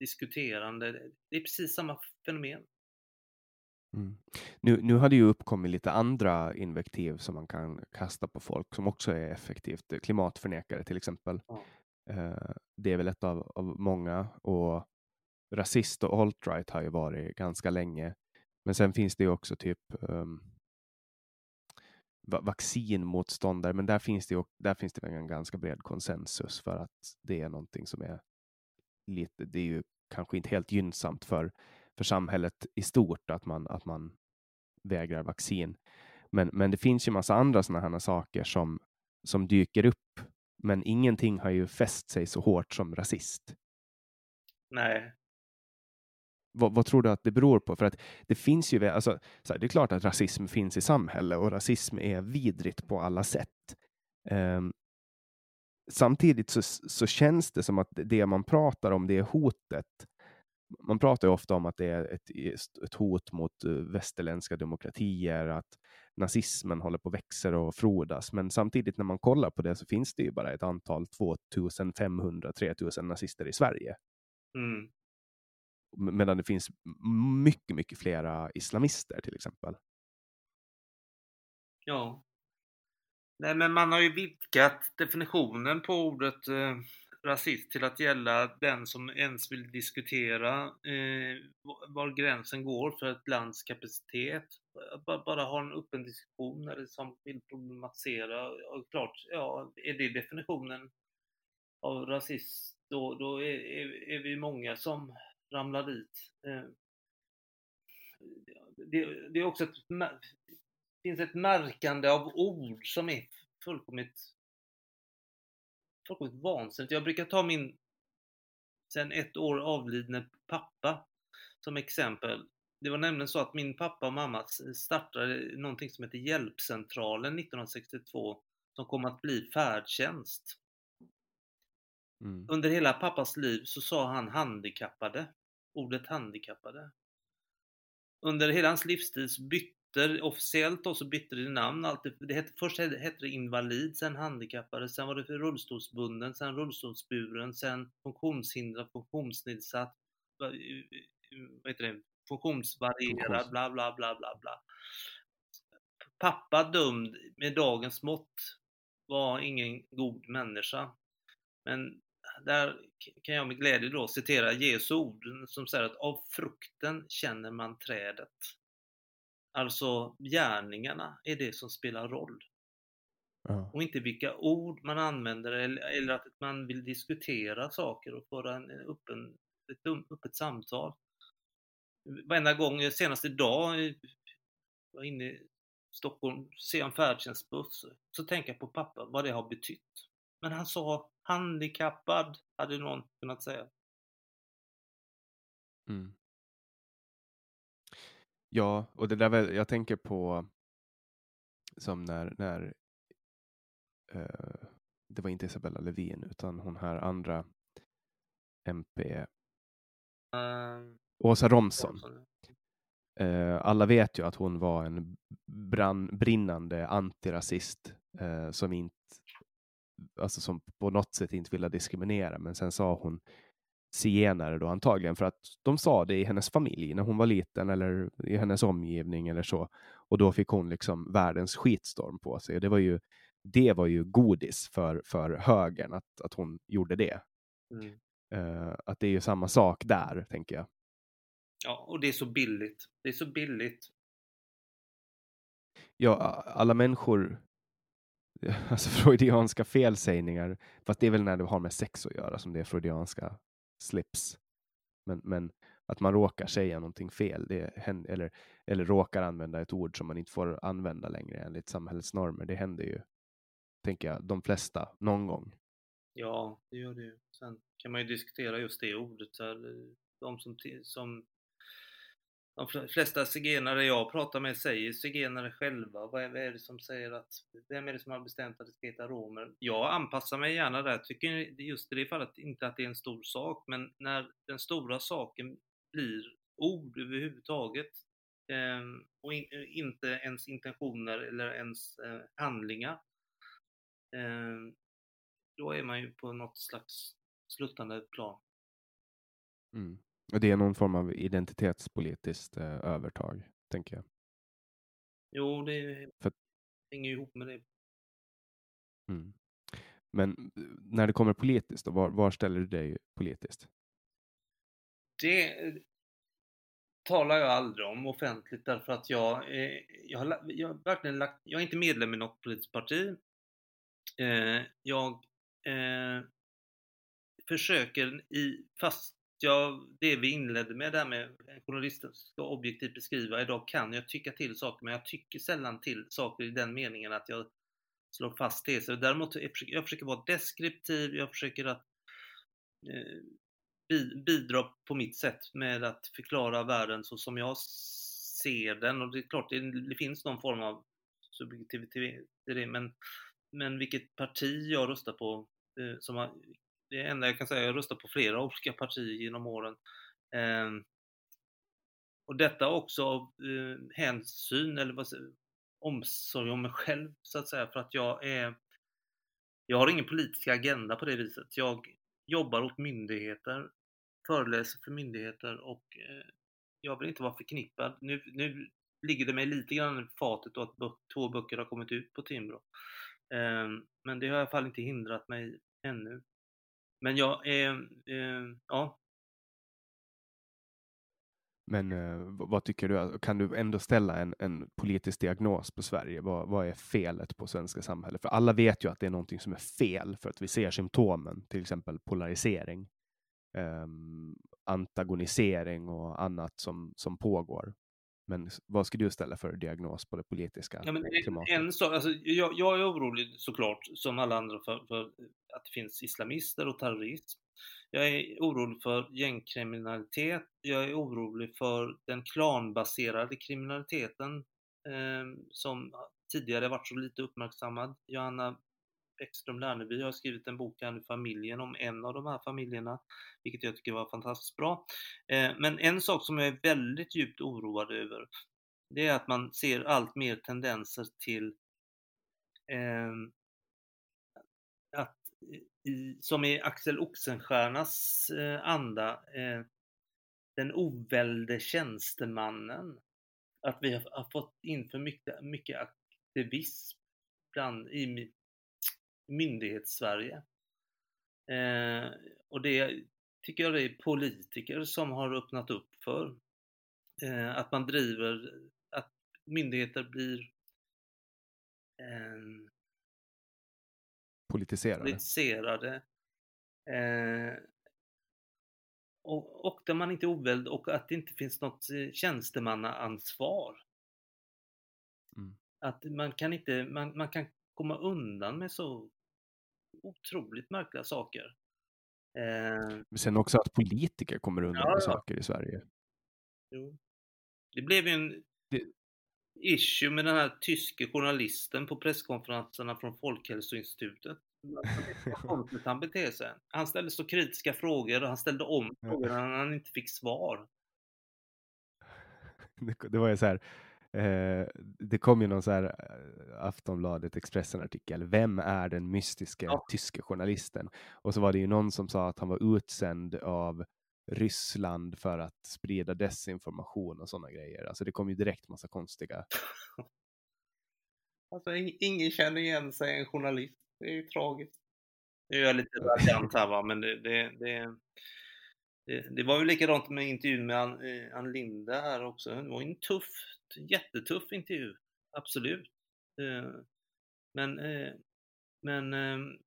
diskuterande. Det är precis samma fenomen. Mm. Nu, nu har det ju uppkommit lite andra invektiv som man kan kasta på folk som också är effektivt. Klimatförnekare till exempel. Ja. Uh, det är väl ett av, av många och rasist och alt-right har ju varit ganska länge. Men sen finns det ju också typ um, vaccinmotståndare, men där finns det ju där finns det en ganska bred konsensus för att det är någonting som är lite, det är ju kanske inte helt gynnsamt för, för samhället i stort att man, att man vägrar vaccin. Men, men det finns ju massa andra sådana här saker som, som dyker upp. Men ingenting har ju fäst sig så hårt som rasist. Nej. Vad, vad, tror du att det beror på? För att det finns ju, alltså, så här, det är klart att rasism finns i samhället och rasism är vidrigt på alla sätt. Um, samtidigt så, så känns det som att det man pratar om, det är hotet. Man pratar ju ofta om att det är ett, ett hot mot eh, västerländska demokratier, att nazismen håller på att växa och frodas. Men samtidigt när man kollar på det så finns det ju bara ett antal 2500-3000 nazister i Sverige. Mm. Medan det finns mycket, mycket flera islamister till exempel. Ja, Nej, men man har ju vidgat definitionen på ordet eh, rasist till att gälla den som ens vill diskutera eh, var gränsen går för ett lands kapacitet. Bara, bara ha en öppen diskussion eller som vill problematisera. Och klart, ja, är det definitionen av rasist, då, då är, är, är vi många som ramlar dit. Eh, det, det, är också ett finns ett märkande av ord som är fullkomligt, fullkomligt vansinnigt. Jag brukar ta min sen ett år avlidne pappa som exempel. Det var nämligen så att min pappa och mamma startade någonting som heter Hjälpcentralen 1962 som kom att bli färdtjänst. Mm. Under hela pappas liv så sa han handikappade, ordet handikappade. Under hela hans livstid bytte officiellt då så bytte det namn alltid. Det hette, först hette det invalid, sen handikappade, sen var det för rullstolsbunden, sen rullstolsburen, sen funktionshindrad, funktionsnedsatt, vad heter det, funktionsvarierad, bla bla bla bla bla. Pappa dömd med dagens mått var ingen god människa. Men där kan jag med glädje då citera Jesu ord som säger att av frukten känner man trädet. Alltså gärningarna är det som spelar roll. Ja. Och inte vilka ord man använder eller, att man vill diskutera saker och föra en öppen, ett öppet samtal. Varenda gång, senast idag, jag var inne i Stockholm, ser en färdtjänstbuss, så tänker jag på pappa, vad det har betytt. Men han sa handikappad, hade någon kunnat säga. Mm. Ja, och det där väl, jag tänker på som när, när uh, det var inte Isabella Lövin utan hon här andra MP uh, eh, Åsa Romson. Uh, alla vet ju att hon var en brann, brinnande antirasist som inte alltså som på något sätt inte ville diskriminera, men sen sa hon zigenare då antagligen för att de sa det i hennes familj när hon var liten eller i hennes omgivning eller så. Och då fick hon liksom världens skitstorm på sig. Och det var ju, det var ju godis för, för högern att, att hon gjorde det. Mm. Uh, att det är ju samma sak där, tänker jag. Ja, och det är så billigt. Det är så billigt. Ja, alla människor, [laughs] alltså freudianska felsägningar, fast det är väl när det har med sex att göra som det är freudianska slips. Men, men att man råkar säga någonting fel, det händer, eller, eller råkar använda ett ord som man inte får använda längre enligt samhällets normer, det händer ju, tänker jag, de flesta någon gång. Ja, det gör det ju. Sen kan man ju diskutera just det ordet. De som, som de flesta zigenare jag pratar med säger zigenare själva. Vad är, vad är, det som säger att, vem är det som har bestämt att det ska heta romer? Jag anpassar mig gärna där, tycker just i det fallet inte att det är en stor sak, men när den stora saken blir ord överhuvudtaget eh, och in, inte ens intentioner eller ens eh, handlingar, eh, då är man ju på något slags sluttande plan. Mm. Och det är någon form av identitetspolitiskt eh, övertag, tänker jag. Jo, det För... hänger ihop med det. Mm. Men eh, när det kommer politiskt, då, var, var ställer du dig politiskt? Det eh, talar jag aldrig om offentligt därför att jag, eh, jag, har, jag har verkligen lagt, jag är inte medlem i något politiskt parti. Eh, jag eh, försöker i, fast jag, det vi inledde med där med eh, journalisten ska objektivt beskriva, idag kan jag tycka till saker, men jag tycker sällan till saker i den meningen att jag slår fast teser. Däremot jag försöker jag försöker vara deskriptiv, jag försöker att eh, bidra på mitt sätt med att förklara världen så som jag ser den. Och det är klart, det, det finns någon form av subjektivitet i det, men, men vilket parti jag röstar på eh, som har det enda jag kan säga, jag röstat på flera olika partier genom åren. Eh, och detta också av eh, hänsyn eller vad säger, omsorg om mig själv så att säga för att jag är jag har ingen politisk agenda på det viset. Jag jobbar åt myndigheter, föreläser för myndigheter och eh, jag vill inte vara förknippad. Nu, nu ligger det mig lite grann i fatet att att två böcker har kommit ut på Timbro. Eh, men det har i alla fall inte hindrat mig ännu. Men jag är, eh, ja. Men eh, vad tycker du? Alltså, kan du ändå ställa en, en politisk diagnos på Sverige? Vad, vad är felet på svenska samhället? För alla vet ju att det är någonting som är fel för att vi ser symptomen, till exempel polarisering, eh, antagonisering och annat som, som pågår. Men vad ska du ställa för diagnos på det politiska ja, men klimatet? En sak, alltså, jag, jag, är orolig såklart, som alla andra, för, för, att det finns islamister och terrorism. Jag är orolig för gängkriminalitet. Jag är orolig för den klanbaserade kriminaliteten eh, som tidigare varit så lite uppmärksammad. Johanna Bäckström Lerneby har skrivit en bok här nu, Familjen, om en av de här familjerna, vilket jag tycker var fantastiskt bra. Eh, men en sak som jag är väldigt djupt oroad över, det är att man ser allt mer tendenser till eh, att i, som i Axel Oxenstiernas eh, anda, eh, den ovälde tjänstemannen. Att vi har, har fått in för mycket, mycket aktivism bland, i myndighets-Sverige. Eh, och det tycker jag det är politiker som har öppnat upp för. Eh, att man driver, att myndigheter blir eh, politiserade. politiserade. Eh, och, och där man inte är oväldig och att det inte finns något eh, tjänstemannaansvar. Mm. Att man kan inte, man, man kan komma undan med så otroligt märkliga saker. Eh, Men sen också att politiker kommer undan ja, med saker i Sverige. Jo. Det blev ju en det... issue med den här tyske journalisten på presskonferenserna från Folkhälsoinstitutet. [laughs] han beter sig. Han ställde så kritiska frågor och han ställde om frågor när han inte fick svar. [laughs] Det var ju så här, Eh, det kom ju någon så här eh, Aftonbladet Expressen-artikel. Vem är den mystiska Ja. tyske journalisten? Och så var det ju någon som sa att han var utsänd av Ryssland för att sprida desinformation och sådana grejer. Alltså det kom ju direkt massa konstiga. [laughs] Alltså, ing- ingen känner igen sig en journalist. Det är ju tragiskt. Nu är jag lite raljant här [laughs] va, men det, det, det, det, var ju likadant med intervjun med Ann, eh, Ann Linde här också. Det var ju en tuff, jättetuff intervju. Absolut. Eh, men, eh, men ehm,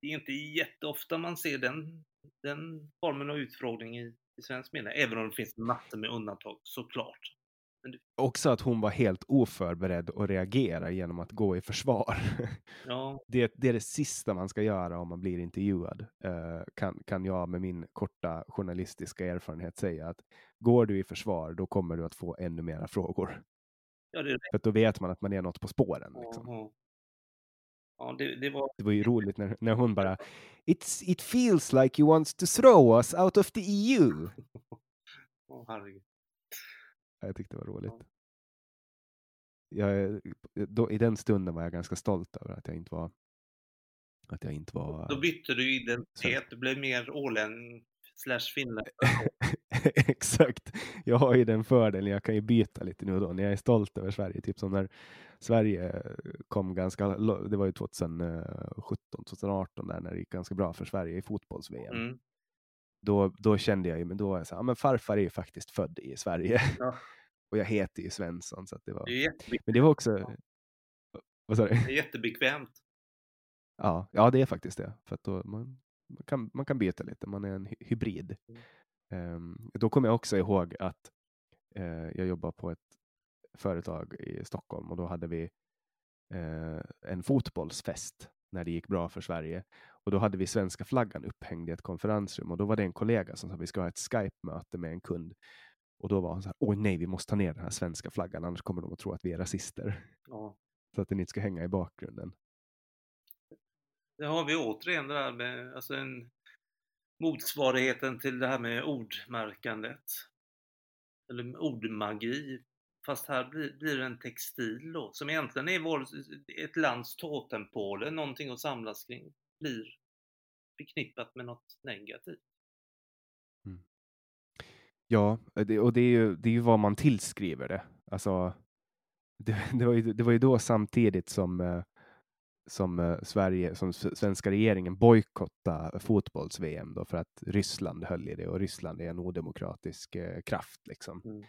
det är inte jätteofta man ser den, den formen av utfrågning i, i svensk media, även om det finns massor med undantag såklart. Också att hon var helt oförberedd att reagera genom att gå i försvar. [laughs] Ja, det, det är det sista man ska göra om man blir intervjuad. Eh, kan, kan jag med min korta journalistiska erfarenhet säga att går du i försvar, då kommer du att få ännu mera frågor. ja, det, För då vet man att man är något på spåren. Liksom. ja, ja det, det var Det var ju roligt när, när hon bara [laughs] It's, It feels like you want to throw us out of the EU. Åh, herregud. Ja, Jag tyckte det var roligt. Jag, då, I den stunden var jag ganska stolt över att jag inte var att jag inte var Då bytte du identitet, du blev mer ålänning slash finländare. [laughs] Exakt. Jag har ju den fördelen, jag kan ju byta lite nu och då när jag är stolt över Sverige. Typ som när Sverige kom ganska, det var ju 2017, 2018 där när det gick ganska bra för Sverige i fotbolls-VM. Mm. Då, då kände jag ju, men då var jag så här, men farfar är ju faktiskt född i Sverige. Ja. [laughs] och jag heter ju Svensson. Så det var... Det. Men det var också... Vad sa du? det är jättebekvämt. Ja, ja, det är faktiskt det. För då man, man, kan, man kan byta lite, man är en hy- hybrid. Ehm, då kommer jag också ihåg att eh, jag jobbar på ett företag i Stockholm och då hade vi eh, en fotbollsfest när det gick bra för Sverige. Och då hade vi svenska flaggan upphängd i ett konferensrum och då var det en kollega som sa att vi ska ha ett Skype-möte med en kund. Och då var han så här, oj nej, vi måste ta ner den här svenska flaggan, annars kommer de att tro att vi är rasister. Ja. Så att den inte ska hänga i bakgrunden. Det har vi återigen det där med alltså en, motsvarigheten till det här med ordmärkandet. Eller ordmagi. Fast här blir, blir det en textil då, som egentligen är vår, ett lands totempåle, någonting att samlas kring, blir förknippat med något negativt. Ja, det, och det är, ju, det är ju vad man tillskriver det. Alltså, [laughs] det, det, var, ju, det var ju då samtidigt som, eh, som eh, Sverige, som svenska regeringen bojkottade fotbolls-VM då för att Ryssland höll i det och Ryssland är en odemokratisk eh, kraft. Liksom. Mm.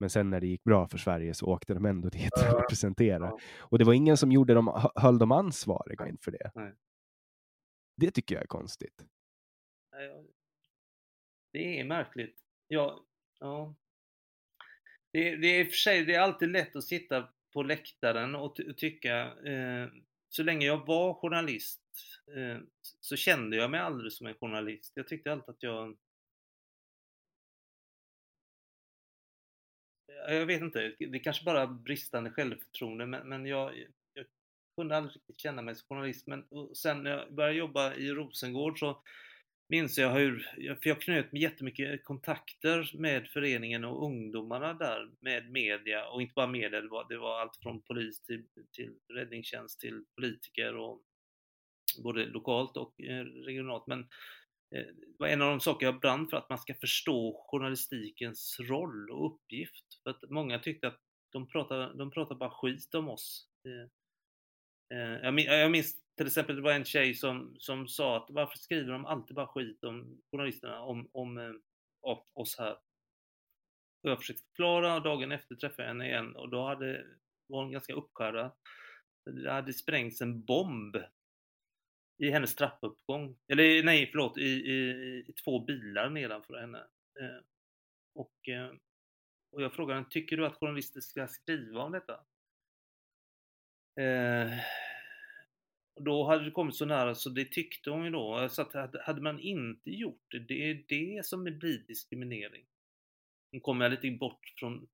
Men sen när det gick bra för Sverige så åkte de ändå dit och representera. ja. Och det var ingen som gjorde dem, hö- höll dem ansvariga inför det. Nej. Det tycker jag är konstigt. Det är märkligt. Ja, ja. Det, det är i och för sig, det är alltid lätt att sitta på läktaren och, ty- och tycka, eh, så länge jag var journalist eh, så kände jag mig aldrig som en journalist. Jag tyckte alltid att jag Jag vet inte, det är kanske bara bristande självförtroende men, men jag kunde aldrig riktigt känna mig som journalist. Men sen när jag började jobba i Rosengård så minns jag hur, för jag knöt jättemycket kontakter med föreningen och ungdomarna där med media och inte bara media, det var, det var allt från polis till, till räddningstjänst till politiker och både lokalt och eh, regionalt. Men eh, det var en av de saker jag brann för, att man ska förstå journalistikens roll och uppgift. För att många tyckte att de pratade, de pratar bara skit om oss. Eh, Eh, jag jag minns till exempel, det var en tjej som, som sa att varför skriver de alltid bara skit om journalisterna, om, om eh, om oss här? Och jag försökte förklara och dagen efter träffade jag henne igen och då hade, var hon ganska uppskärrad. Det hade sprängts en bomb i hennes trappuppgång. Eller nej, förlåt, i, i, i två bilar nedanför henne. Eh, och, och jag frågade henne, tycker du att journalister ska skriva om detta? Eh, då hade det kommit så nära så det tyckte hon ju då. Så att hade, man inte gjort det, det är det som blir diskriminering. Nu kommer jag lite bort från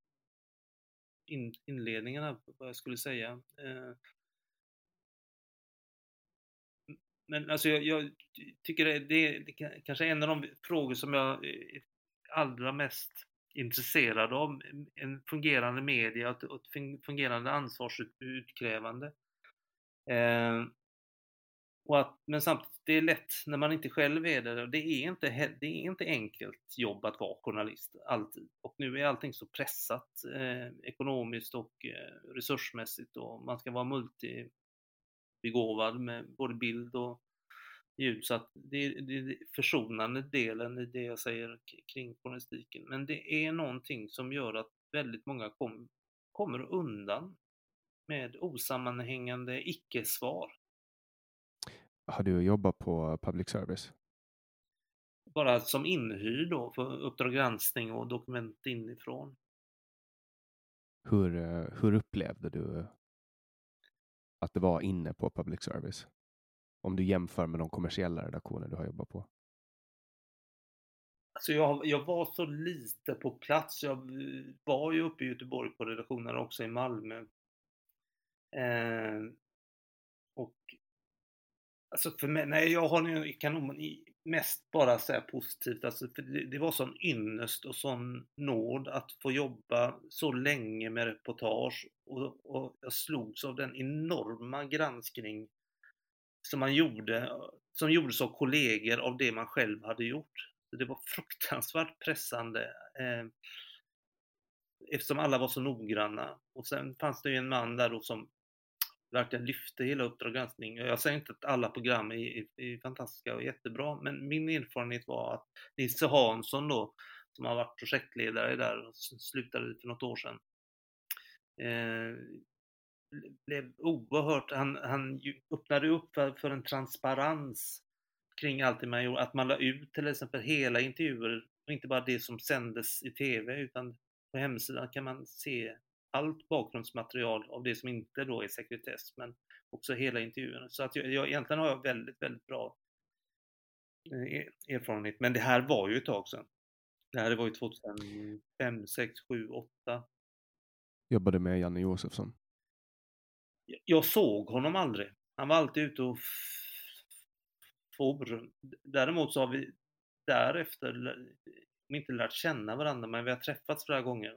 in, inledningen här, vad jag skulle säga. Eh, men alltså jag, jag tycker det, det är kanske en av de frågor som jag eh, allra mest intresserade av en fungerande media och ett fungerande ansvarsutkrävande. Eh, och att, men samtidigt, det är lätt när man inte själv är det. Det är inte, det är inte enkelt jobb att vara journalist, alltid. Och nu är allting så pressat eh, ekonomiskt och eh, resursmässigt och man ska vara multibegåvad med både bild och ljud. Så att det är, det är försonande delen i det jag säger kring journalistiken. Men det är någonting som gör att väldigt många kom, kommer undan med osammanhängande icke-svar. Har du jobbat på public service? Bara som inhyrd då för Uppdrag granskning och dokument inifrån. Hur, eh, hur upplevde du att det var inne på public service? Om du jämför med de kommersiella redaktioner du har jobbat på? Alltså jag, jag var så lite på plats. Jag var ju uppe i Göteborg på redaktionen också i Malmö. Eh, och Alltså för mig, nej jag har, kan nog mest bara säga positivt. Alltså för det, det var sån ynnest och sån nåd att få jobba så länge med reportage och, och jag slogs av den enorma granskning som man gjorde, som gjordes av kollegor av det man själv hade gjort. Det var fruktansvärt pressande eh, eftersom alla var så noggranna. Och sen fanns det ju en man där då som verkligen lyfte hela Uppdrag granskning. Jag säger inte att alla program är, är, är, fantastiska och jättebra, men min erfarenhet var att Nisse Hansson då, som har varit projektledare där och slutade för något år sedan, eh, blev oerhört, han, han öppnade upp för, för en transparens kring allt det man gjorde, att man la ut till exempel hela intervjuer och inte bara det som sändes i TV utan på hemsidan kan man se allt bakgrundsmaterial av det som inte då är sekretess, men också hela intervjuerna. Så att jag, jag, egentligen har jag väldigt, väldigt bra eh, e-, erfarenhet. Men det här var ju ett tag sedan. Det här var ju 2005, 6, 7, 8. Jobbade med Janne Josefsson. Jag såg honom aldrig. Han var alltid ute och for. Däremot så har vi därefter, inte lärt känna varandra, men vi har träffats flera gånger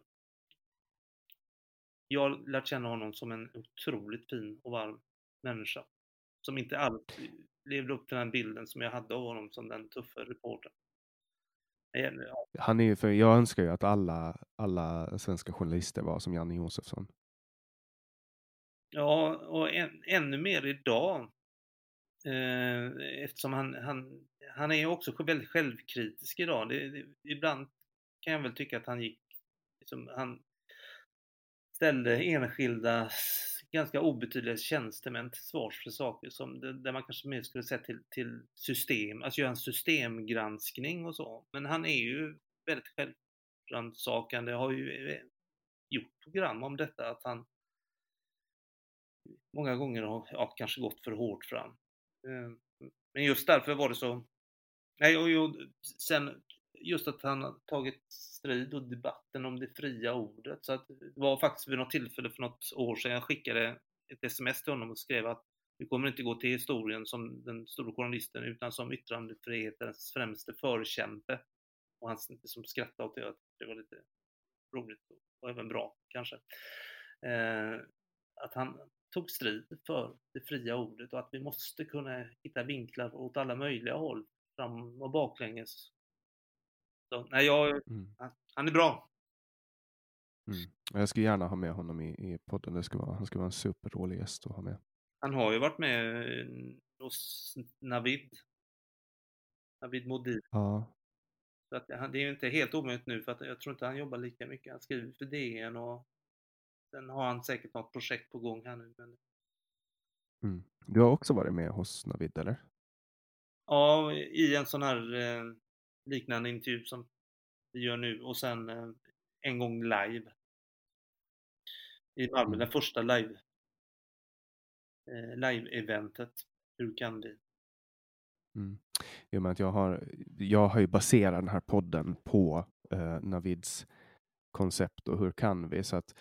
jag har lärt känna honom som en otroligt fin och varm människa. Som inte alls levde upp till den bilden som jag hade av honom som den tuffa reportern. Han är ju, för jag önskar ju att alla, alla svenska journalister var som Janne Josefsson. Ja, och än, ännu mer idag. Eh, eftersom han, han, han är också väldigt självkritisk idag. Det, det, ibland kan jag väl tycka att han gick, liksom, han ställde enskilda ganska obetydliga tjänstemän till svars för saker som där man kanske mer skulle säga till, till system, alltså göra en systemgranskning och så. Men han är ju väldigt självrannsakande, har ju eh, gjort program om detta att han många gånger har ja, kanske gått för hårt fram. Ehm, men just därför var det så Nej, och, och sen just att han har tagit strid och debatten om det fria ordet. Så att det var faktiskt vid något tillfälle för något år sedan jag skickade ett sms till honom och skrev att du kommer inte gå till historien som den stora journalisten utan som yttrandefrihetens främste förkämpe. Och han liksom skrattade åt det, det var lite roligt och även bra kanske. Eh, att han tog strid för det fria ordet och att vi måste kunna hitta vinklar åt alla möjliga håll, fram och baklänges, så, nej, jag, mm. han är bra. Mm. Jag skulle gärna ha med honom i, i podden. Det ska vara, han ska vara en superrolig gäst att ha med. Han har ju varit med eh, hos Navid. Navid Modin. Ja. Så att, det är ju inte helt omöjligt nu för att jag tror inte han jobbar lika mycket. Han skriver för DN och sen har han säkert något projekt på gång här nu. Men... Mm. Du har också varit med hos Navid eller? Ja, i en sån här eh, liknande intervju som vi gör nu och sen eh, en gång live i Malmö, mm. den första live eh, live-eventet. Hur kan vi? Mm. Jo, men jag, har, jag har ju baserat den här podden på eh, Navids koncept och hur kan vi? Så att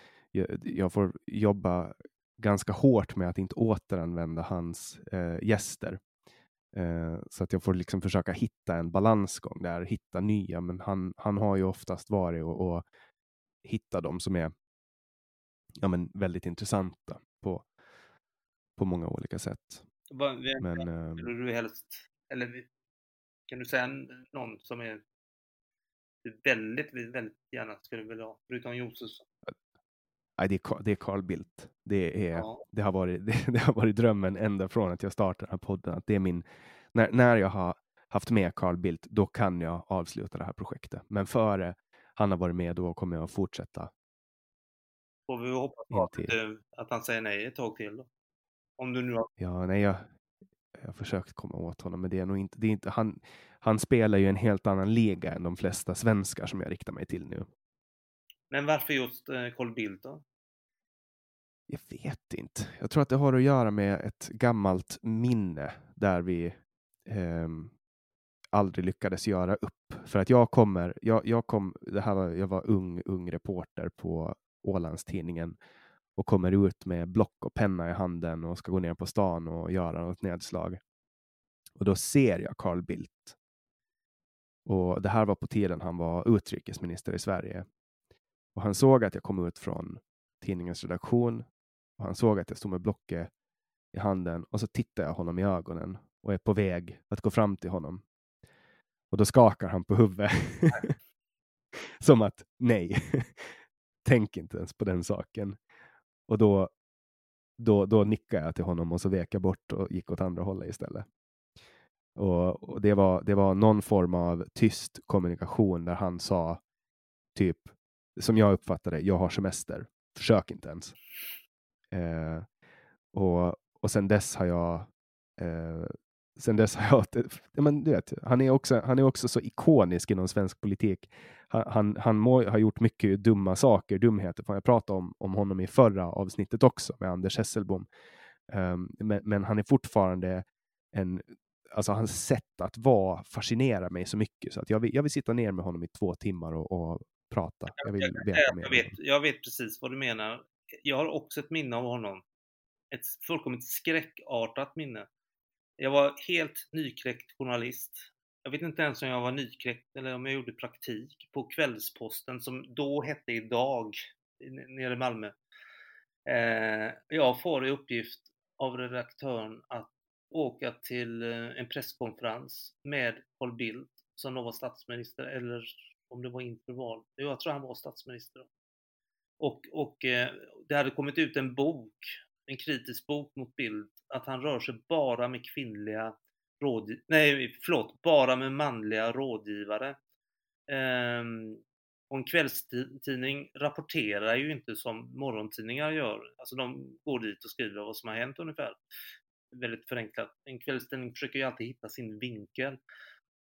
jag, får jobba ganska hårt med att inte återanvända hans eh, gäster Eh, så att jag får liksom försöka hitta en balansgång där, hitta nya, men han, han har ju oftast varit och, och hitta de som är ja, men väldigt intressanta på, på många olika sätt. Vad, Men, eh, du helst, eller kan du säga någon som är du väldigt, väldigt gärna skulle vilja ha, förutom Josefsson? Nej, det, är, det är Carl Bildt. Det, är, Ja. det, har varit, [laughs] det, det har varit drömmen ända från att jag startade den här podden. Att det är min, när, när jag har haft med Carl Bildt, då kan jag avsluta det här projektet. Men före han har varit med, då kommer jag att fortsätta. Får vi hoppas på att, Intill. eh, att han säger nej ett tag till då. Om du nu har... Ja, nej, jag, jag har försökt komma åt honom, men det är nog inte, det är inte han, han spelar ju en helt annan liga än de flesta svenskar som jag riktar mig till nu. Men varför just eh, Carl Bildt då? Jag vet inte. Jag tror att det har att göra med ett gammalt minne där vi eh, aldrig lyckades göra upp. För att jag kommer, jag, jag kom, det här var, jag var ung, ung reporter på Ålandstidningen och kommer ut med block och penna i handen och ska gå ner på stan och göra något nedslag. Och då ser jag Carl Bildt. Och det här var på tiden han var utrikesminister i Sverige. Och han såg att jag kom ut från tidningens redaktion och han såg att jag stod med blocket i handen och så tittar jag honom i ögonen och är på väg att gå fram till honom. Och då skakar han på huvudet. [laughs] Som att nej, [laughs] tänk inte ens på den saken. Och då, då, då nickade jag till honom och så vek jag bort och gick åt andra hållet istället. Och, och det, var, det var någon form av tyst kommunikation där han sa typ, som jag uppfattade, jag har semester, försök inte ens. Eh, och, och sen dess har jag eh, sen dess har jag, [laughs] ja, men du vet, han är, också, han är också så ikonisk inom svensk politik. Han, han, han må ha gjort mycket dumma saker, dumheter. För jag pratade om, om honom i förra avsnittet också med Anders Hesselbom. Um, men, men han är fortfarande en, alltså hans sätt att vara fascinerar mig så mycket så att jag vill, jag vill sitta ner med honom i två timmar och, och prata. Jag vill veta jag, vet, jag vet precis vad du menar. Jag har också ett minne av honom. Ett fullkomligt skräckartat minne. Jag var helt nykräckt journalist. Jag vet inte ens om jag var nykräckt eller om jag gjorde praktik på Kvällsposten som då hette Idag nere i Malmö. Eh, jag får i uppgift av redaktören att åka till eh, en presskonferens med Carl Bildt som då var statsminister eller om det var inför val. Jag tror han var statsminister. Och, och eh, det hade kommit ut en bok, en kritisk bok mot Bild, att han rör sig bara med kvinnliga rådgivare, nej förlåt, bara med manliga rådgivare. Ehm, och en kvällstidning rapporterar ju inte som morgontidningar gör. Alltså de går dit och skriver vad som har hänt ungefär. Väldigt förenklat. En kvällstidning försöker ju alltid hitta sin vinkel.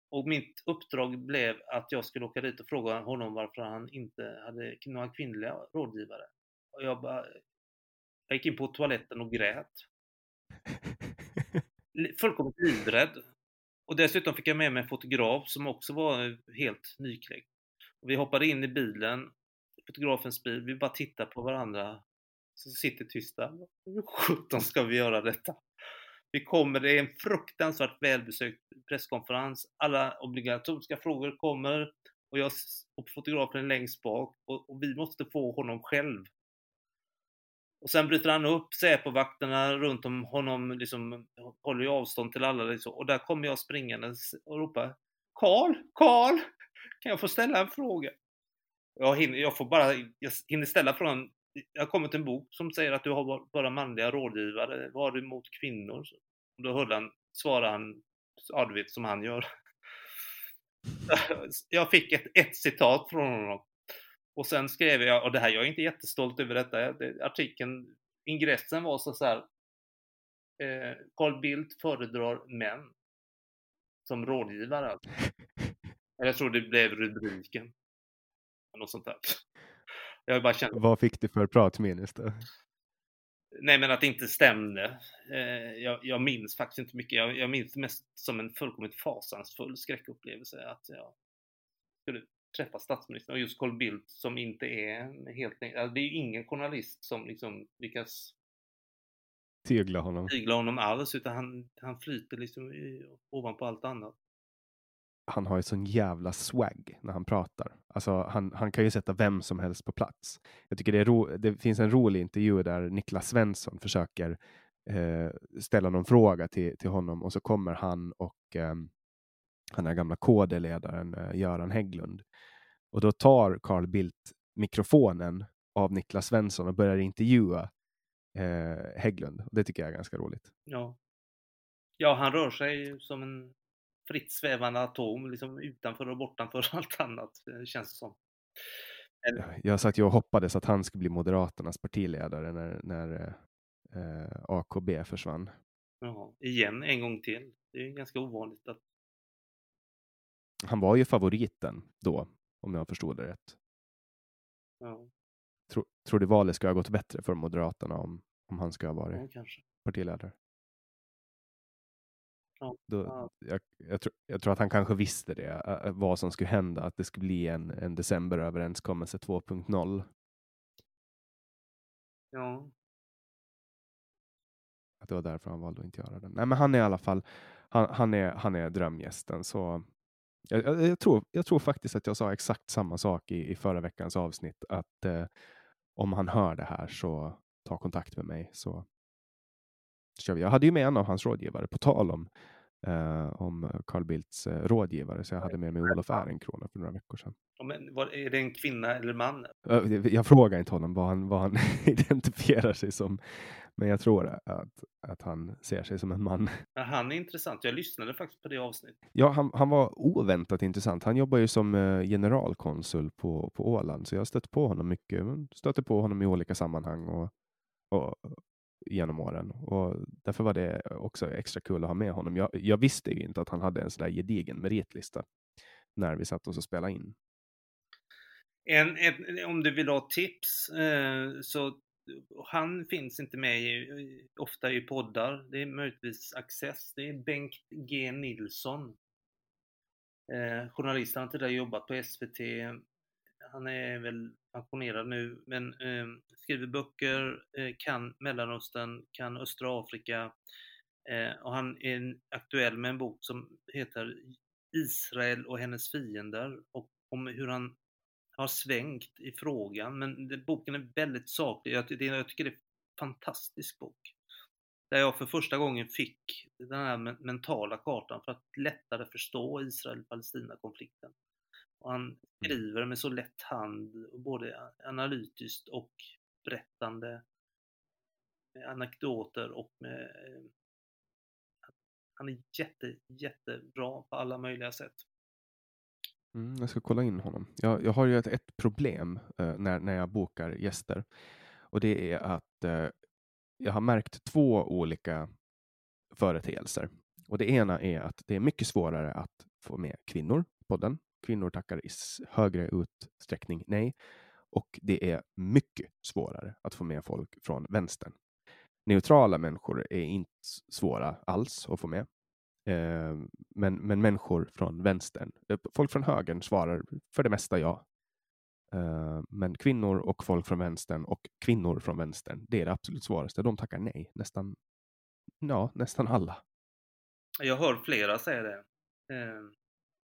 Och mitt uppdrag blev att jag skulle åka dit och fråga honom varför han inte hade några kvinnliga rådgivare. Och jag, bara, jag gick in på toaletten och grät. [laughs] Li- Fullkomligt livrädd. Och dessutom fick jag med mig en fotograf som också var helt nykläckt. Och vi hoppade in i bilen, fotografens bil, vi bara tittar på varandra. Så sitter tysta. Hur sjutton ska vi göra detta? Vi kommer, det är en fruktansvärt välbesökt presskonferens. Alla obligatoriska frågor kommer och jag och fotografen är längst bak och, och vi måste få honom själv. Och sen bryter han upp Säpo-vakterna runt om honom, liksom håller ju avstånd till alla liksom. Och där kommer jag springandes och ropar Karl, Karl, kan jag få ställa en fråga? Jag, hinner, jag får bara, jag hinner ställa frågan. Jag har kommit en bok som säger att du har bara manliga rådgivare. Vad har du emot kvinnor? Och då hörde han, svarade han, ja du vet som han gör. [laughs] Jag fick ett, ett citat från honom. Och sen skrev jag, och det här, jag är inte jättestolt över detta, det, artikeln, ingressen var så, så här. Eh, Carl Bildt föredrar män som rådgivare. [laughs] Alltså. Jag tror det blev rubriken. Något sånt där. Jag bara kände, Vad fick du för pratminus då? nej men att det inte stämde. Eh, jag, jag minns faktiskt inte mycket. Jag, jag minns det mest som en fullkomligt fasansfull skräckupplevelse. Att jag skulle träffa statsministern och just Carl Bildt som inte är helt... Alltså det är ju ingen journalist som liksom lyckas tygla honom. tygla honom alls, utan han, han flyter liksom ovanpå allt annat. Han har ju sån jävla swag när han pratar. Alltså, han, han kan ju sätta vem som helst på plats. Jag tycker det, är ro, det finns en rolig intervju där Niklas Svensson försöker eh, ställa någon fråga till, till honom och så kommer han och eh, han är gamla KD-ledaren eh, Göran Hägglund. Och då tar Carl Bildt mikrofonen av Niklas Svensson och börjar intervjua eh, Hägglund. Det tycker jag är ganska roligt. Ja. ja, han rör sig som en fritt svävande atom, liksom utanför och bortanför [laughs] allt annat, eh, känns det som. Jag, jag satt ju och hoppades att han skulle bli Moderaternas partiledare när, när eh, AKB försvann. Ja, igen, en gång till. Det är ganska ovanligt att... Han var ju favoriten då, om jag förstod det rätt. Ja, Tro, tror du valet ska ha gått bättre för Moderaterna om, om han ska ha varit ja partiledare? Då, ja. jag, jag, tror, jag tror att han kanske visste det, vad som skulle hända, att det skulle bli en, en decemberöverenskommelse 2.0. ja. Att det var därför han valde att inte göra det. Nej, men han är i alla fall, han, han, är, han är drömgästen. Så jag, jag, jag, tror, jag tror faktiskt att jag sa exakt samma sak i, i förra veckans avsnitt, att eh, om han hör det här så ta kontakt med mig så kör vi. Jag hade ju med en av hans rådgivare, på tal om, eh, om Carl Bildts eh, rådgivare, så jag hade med mig Olof Ehrenkrona för några veckor sedan. Ja, Men var, är det en kvinna eller man? Jag frågar inte honom vad han, vad han [laughs] identifierar sig som, men jag tror att, att han ser sig som en man. Ja, han är intressant. Jag lyssnade faktiskt på det avsnittet. Ja, han, han var oväntat intressant. Han jobbar ju som eh, generalkonsul på, på Åland, så jag har stött på honom mycket. Stöter på honom i olika sammanhang och, och genom åren. Och därför var det också extra kul att ha med honom. Jag, jag visste ju inte att han hade en sån där gedigen meritlista när vi satt oss och spelade in. En, en, om du vill ha tips eh, så han finns inte med i, ofta i poddar. Det är möjligtvis Access. Det är Bengt G Nilsson. Eh, journalist, han har tidigare jobbat på SVT. Han är väl pensionerad nu, men eh, skriver böcker, eh, kan Mellanöstern, kan östra Afrika. Eh, och han är aktuell med en bok som heter Israel och hennes fiender och om hur han har svängt i frågan, men det, boken är väldigt saklig. Jag, det, jag tycker det är en fantastisk bok. Där jag för första gången fick den här mentala kartan för att lättare förstå Israel-Palestina-konflikten. Och han skriver med så lätt hand, både analytiskt och berättande, med anekdoter och med... eh, Han är jätte, jättebra på alla möjliga sätt. Mm, jag ska kolla in honom. Jag, jag har ju ett, ett problem eh, när, när jag bokar gäster. Och det är att eh, jag har märkt två olika företeelser. Och det ena är att det är mycket svårare att få med kvinnor på podden. Kvinnor tackar i högre utsträckning nej. Och det är mycket svårare att få med folk från vänstern. Neutrala människor är inte svåra alls att få med. Eh, men, men människor från vänstern, eh, folk från högern svarar för det mesta ja. Eh, men kvinnor och folk från vänstern och kvinnor från vänstern, det är det absolut svåraste. De tackar nej, nästan, ja, nästan alla. Jag hör flera säga det. Eh,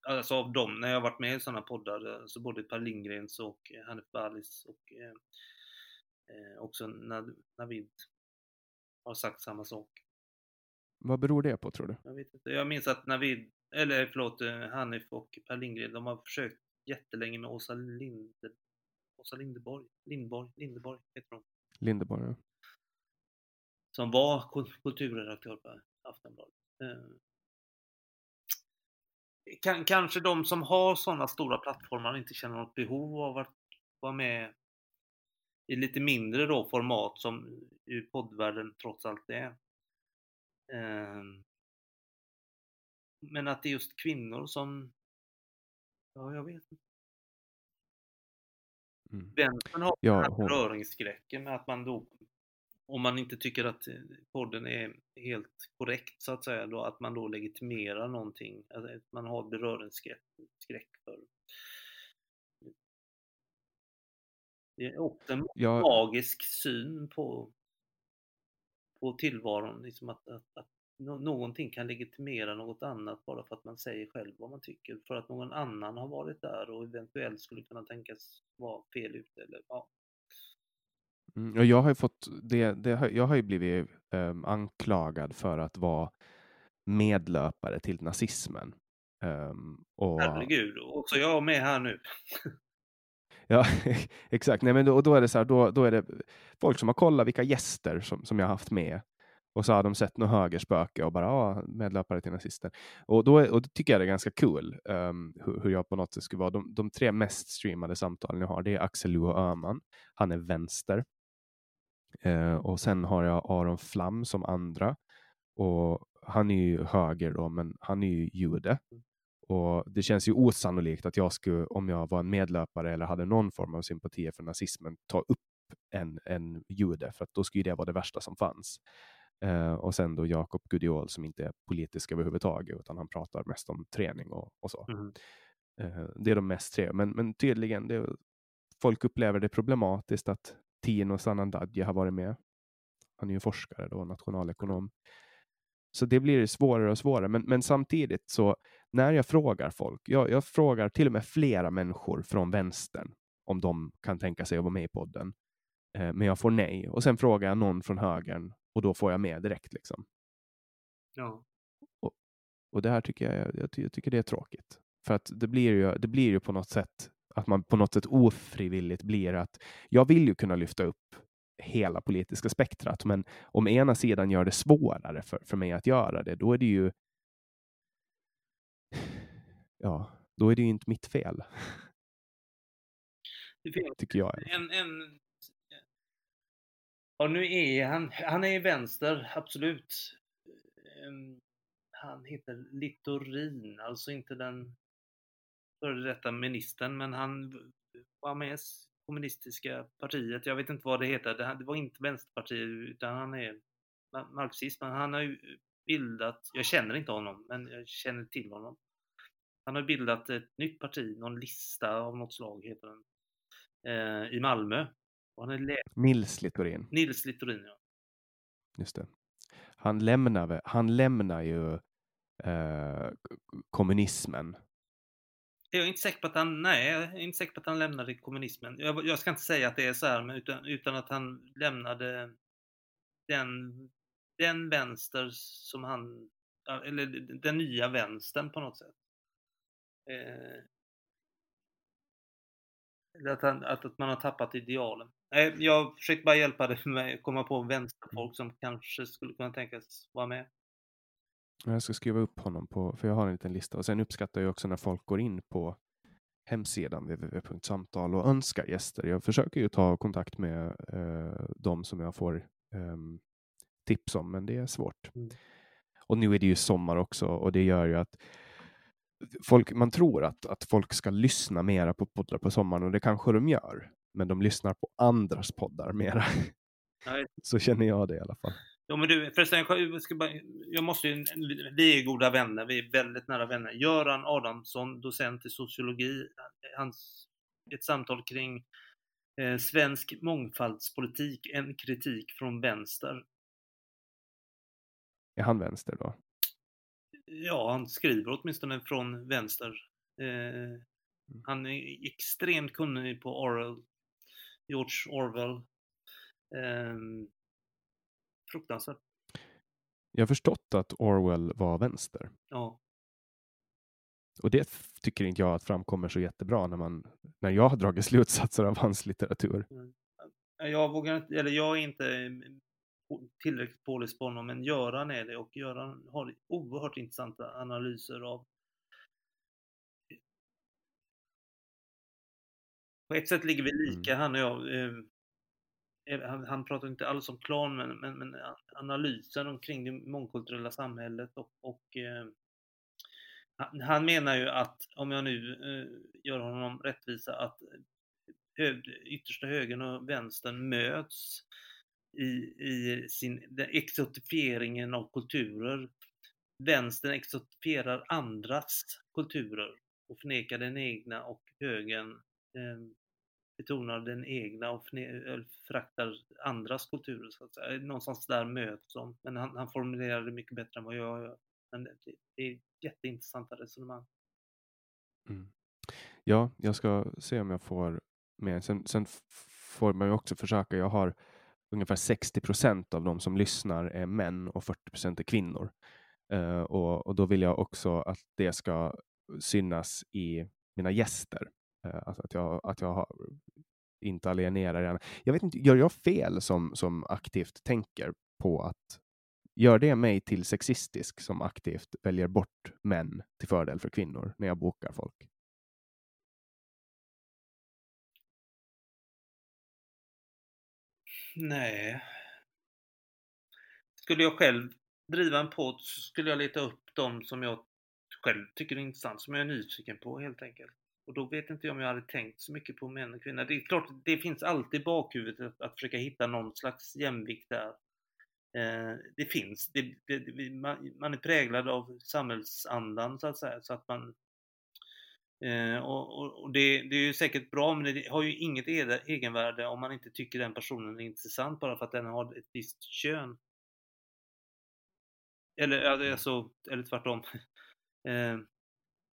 alltså av dem, när jag har varit med i sådana poddar, alltså både Per Lindgrens och eh, Hanif Balis och eh, eh, också Navid har sagt samma sak. Vad beror det på tror du? Jag, vet inte. jag minns att Navid, eller förlåt, eh, Hanif och Per Lindgren, de har försökt jättelänge med Åsa Linde, Åsa Lindeborg, Lindborg, Lindeborg heter hon, Lindeborg? ja. som var kul- kulturredaktör på Aftonbladet. Kan, kanske de som har sådana stora plattformar inte känner något behov av att vara med i lite mindre då format som ju poddvärlden trots allt är. Eh, Men att det är just kvinnor som, ja jag vet inte. Mm. Vänstern har Ja, den här hon- beröringsskräcken med att man då, om man inte tycker att eh, podden är helt korrekt så att säga, då, att man då legitimerar någonting. Alltså, att man har beröringsskräck skräck för. Det är också en Ja. magisk syn på på tillvaron, liksom att, att, att någonting kan legitimera något annat bara för att man säger själv vad man tycker, för att någon annan har varit där och eventuellt skulle kunna tänkas vara fel ute. Eller, ja. Mm, och jag har ju fått det, det, jag har ju blivit um, anklagad för att vara medlöpare till nazismen. Um, och... Herregud, också jag med här nu. [laughs] ja, [laughs] exakt. Nej, men då, då, är det så här, då, då är det folk som har kollat vilka gäster som, som jag haft med och så har de sett något högerspöke och bara ah, medlöpare till nazister. Och då, och då tycker jag det är ganska kul um, hur, hur, jag på något sätt skulle vara. De, de tre mest streamade samtalen jag har, det är Axel Luo Öhman. Han är vänster. Uh, och sen har jag Aron Flam som andra. Och han är ju höger då, men han är ju jude. Och det känns ju osannolikt att jag skulle, om jag var en medlöpare eller hade någon form av sympati för nazismen, ta upp en, en jude, för att då skulle det vara det värsta som fanns. Uh, och sen då Jakob Gudiol som inte är politisk överhuvudtaget, utan han pratar mest om träning och, och så. Mm. Uh, det är de mest tre, men, men tydligen, det, folk upplever det problematiskt att Tino Sanandaji har varit med. Han är ju forskare då, nationalekonom. Så det blir svårare och svårare. Men, men samtidigt så när jag frågar folk, jag, jag frågar till och med flera människor från vänstern om de kan tänka sig att vara med i podden. Eh, men jag får nej. Och sen frågar jag någon från högern och då får jag med direkt. Liksom. Ja. Och, och det här tycker jag, jag, jag, tycker det är tråkigt. För att det blir ju, det blir ju på något sätt att man på något sätt ofrivilligt blir att jag vill ju kunna lyfta upp hela politiska spektrat, men om ena sidan gör det svårare för, för mig att göra det, då är det ju ja, då är det ju inte mitt fel. Tycker jag. En, en, Ja, nu är han, han är i vänster, absolut. Ehm, han heter Littorin, alltså inte den före detta ministern, men han var med i kommunistiska partiet. Jag vet inte vad det heter. Det var inte Vänsterpartiet, utan han är marxist. Men han har ju bildat, jag känner inte honom, men jag känner till honom. Han har bildat ett nytt parti, någon lista av något slag heter den, eh, i Malmö. Han är Nils Littorin. Nils Littorin, ja. Just det. Han lämnar, han lämnar ju eh, kommunismen. Jag är inte säker på att han, nej, jag är inte säker på att han lämnade kommunismen. Jag, jag ska inte säga att det är så här, men utan, utan att han lämnade den, den vänster som han, eller den nya vänstern på något sätt. Eh, att, han, att, att man har tappat idealen. Jag försökte bara hjälpa dig med att komma på vänsterfolk som kanske skulle kunna tänkas vara med. Jag ska skriva upp honom på, för jag har en liten lista. Och sen uppskattar jag också när folk går in på hemsidan www.samtal och önskar gäster. Jag försöker ju ta kontakt med eh, de som jag får eh, tips om, men det är svårt. Mm. Och nu är det ju sommar också och det gör ju att folk, man tror att, att folk ska lyssna mera på poddar på sommaren och det kanske de gör. Men de lyssnar på andras poddar mera. [laughs] Så känner jag det i alla fall. Ja, men du, förresten, jag, ska bara, jag måste ju, vi är goda vänner, vi är väldigt nära vänner. Göran Adamsson, docent i sociologi, hans, ett samtal kring eh, svensk mångfaldspolitik, en kritik från vänster. Är han vänster då? Ja, han skriver åtminstone från vänster. Eh, mm. han är extremt kunnig på Orwell, George Orwell. Eh, fruktansvärt. Jag har förstått att Orwell var vänster. Ja. Och det tycker inte jag att framkommer så jättebra när, man, när jag har dragit [laughs] slutsatser av hans litteratur. Mm. Jag vågar inte, eller jag är inte tillräckligt påläst på honom, men Göran är det och Göran har oerhört intressanta analyser av På ett sätt ligger vi lika, mm. han och jag. Eh, han, han, pratar inte alls om klan, men, men, men analysen omkring det mångkulturella samhället och, och eh, han, menar ju att, om jag nu eh, gör honom rättvisa, att hög, yttersta högern och vänstern möts i, i sin, exotifieringen av kulturer. Vänstern exotifierar andras kulturer och förnekar den egna och högern eh, betonar den egna och föraktar andras kulturer. Så att säga. Någonstans där möts de. Men han, han formulerar det mycket bättre än vad jag gör. Men det, det är jätteintressanta resonemang. Mm. Ja, jag ska se om jag får med. Sen, sen får man ju också försöka. Jag har ungefär 60 procent av de som lyssnar är män och 40 procent är kvinnor. Uh, och, och, då vill jag också att det ska synas i mina gäster. Eh, alltså att jag, att jag har, inte alienerar den. Jag vet inte, gör jag fel som, som aktivt tänker på att Gör det mig till sexistisk som aktivt väljer bort män till fördel för kvinnor när jag bokar folk? Nej. Skulle jag själv driva en podd så skulle jag leta upp de som jag själv tycker är intressant, som jag är nyfiken på helt enkelt. Och då vet inte jag om jag hade tänkt så mycket på män och kvinnor. Det är klart, det finns alltid i bakhuvudet att, att försöka hitta någon slags jämvikt där. Eh, det finns, det, det, man, man, är präglad av samhällsandan så att säga, så att man eh, och, och, och det, det, är ju säkert bra, men det har ju inget egenvärde om man inte tycker den personen är intressant bara för att den har ett visst kön. Eller, alltså, eller tvärtom. [laughs] Eh,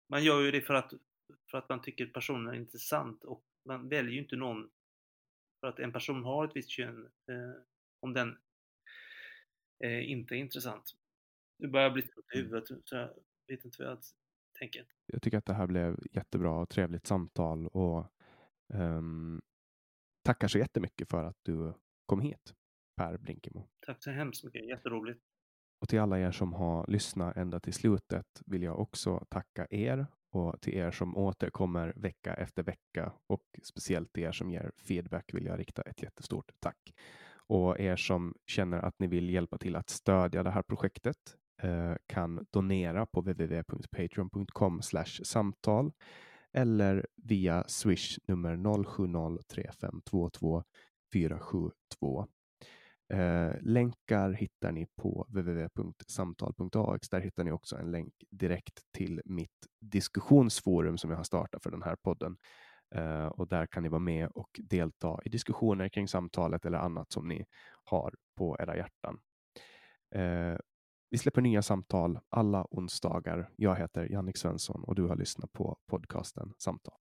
man gör ju det för att, för att man tycker personen är intressant och man väljer ju inte någon för att en person har ett visst kön eh, om den eh, inte är intressant. Nu börjar jag bli trött i mm. huvudet så jag vet inte vad jag tänker. Jag tycker att det här blev jättebra och trevligt samtal och um, tackar så jättemycket för att du kom hit, Per Blinkemo. Tack så hemskt mycket, jätteroligt. Och till alla er som har lyssnat ända till slutet vill jag också tacka er och till er som återkommer vecka efter vecka och speciellt till er som ger feedback vill jag rikta ett jättestort tack. Och er som känner att ni vill hjälpa till att stödja det här projektet eh, kan donera på www.patreon.com samtal eller via swish nummer 070 3522 472. Eh, länkar hittar ni på www.samtal.ax. Där hittar ni också en länk direkt till mitt diskussionsforum som jag har startat för den här podden. Eh, och där kan ni vara med och delta i diskussioner kring samtalet eller annat som ni har på era hjärtan. Eh, vi släpper nya samtal alla onsdagar. Jag heter Jannik Svensson och du har lyssnat på podcasten Samtal.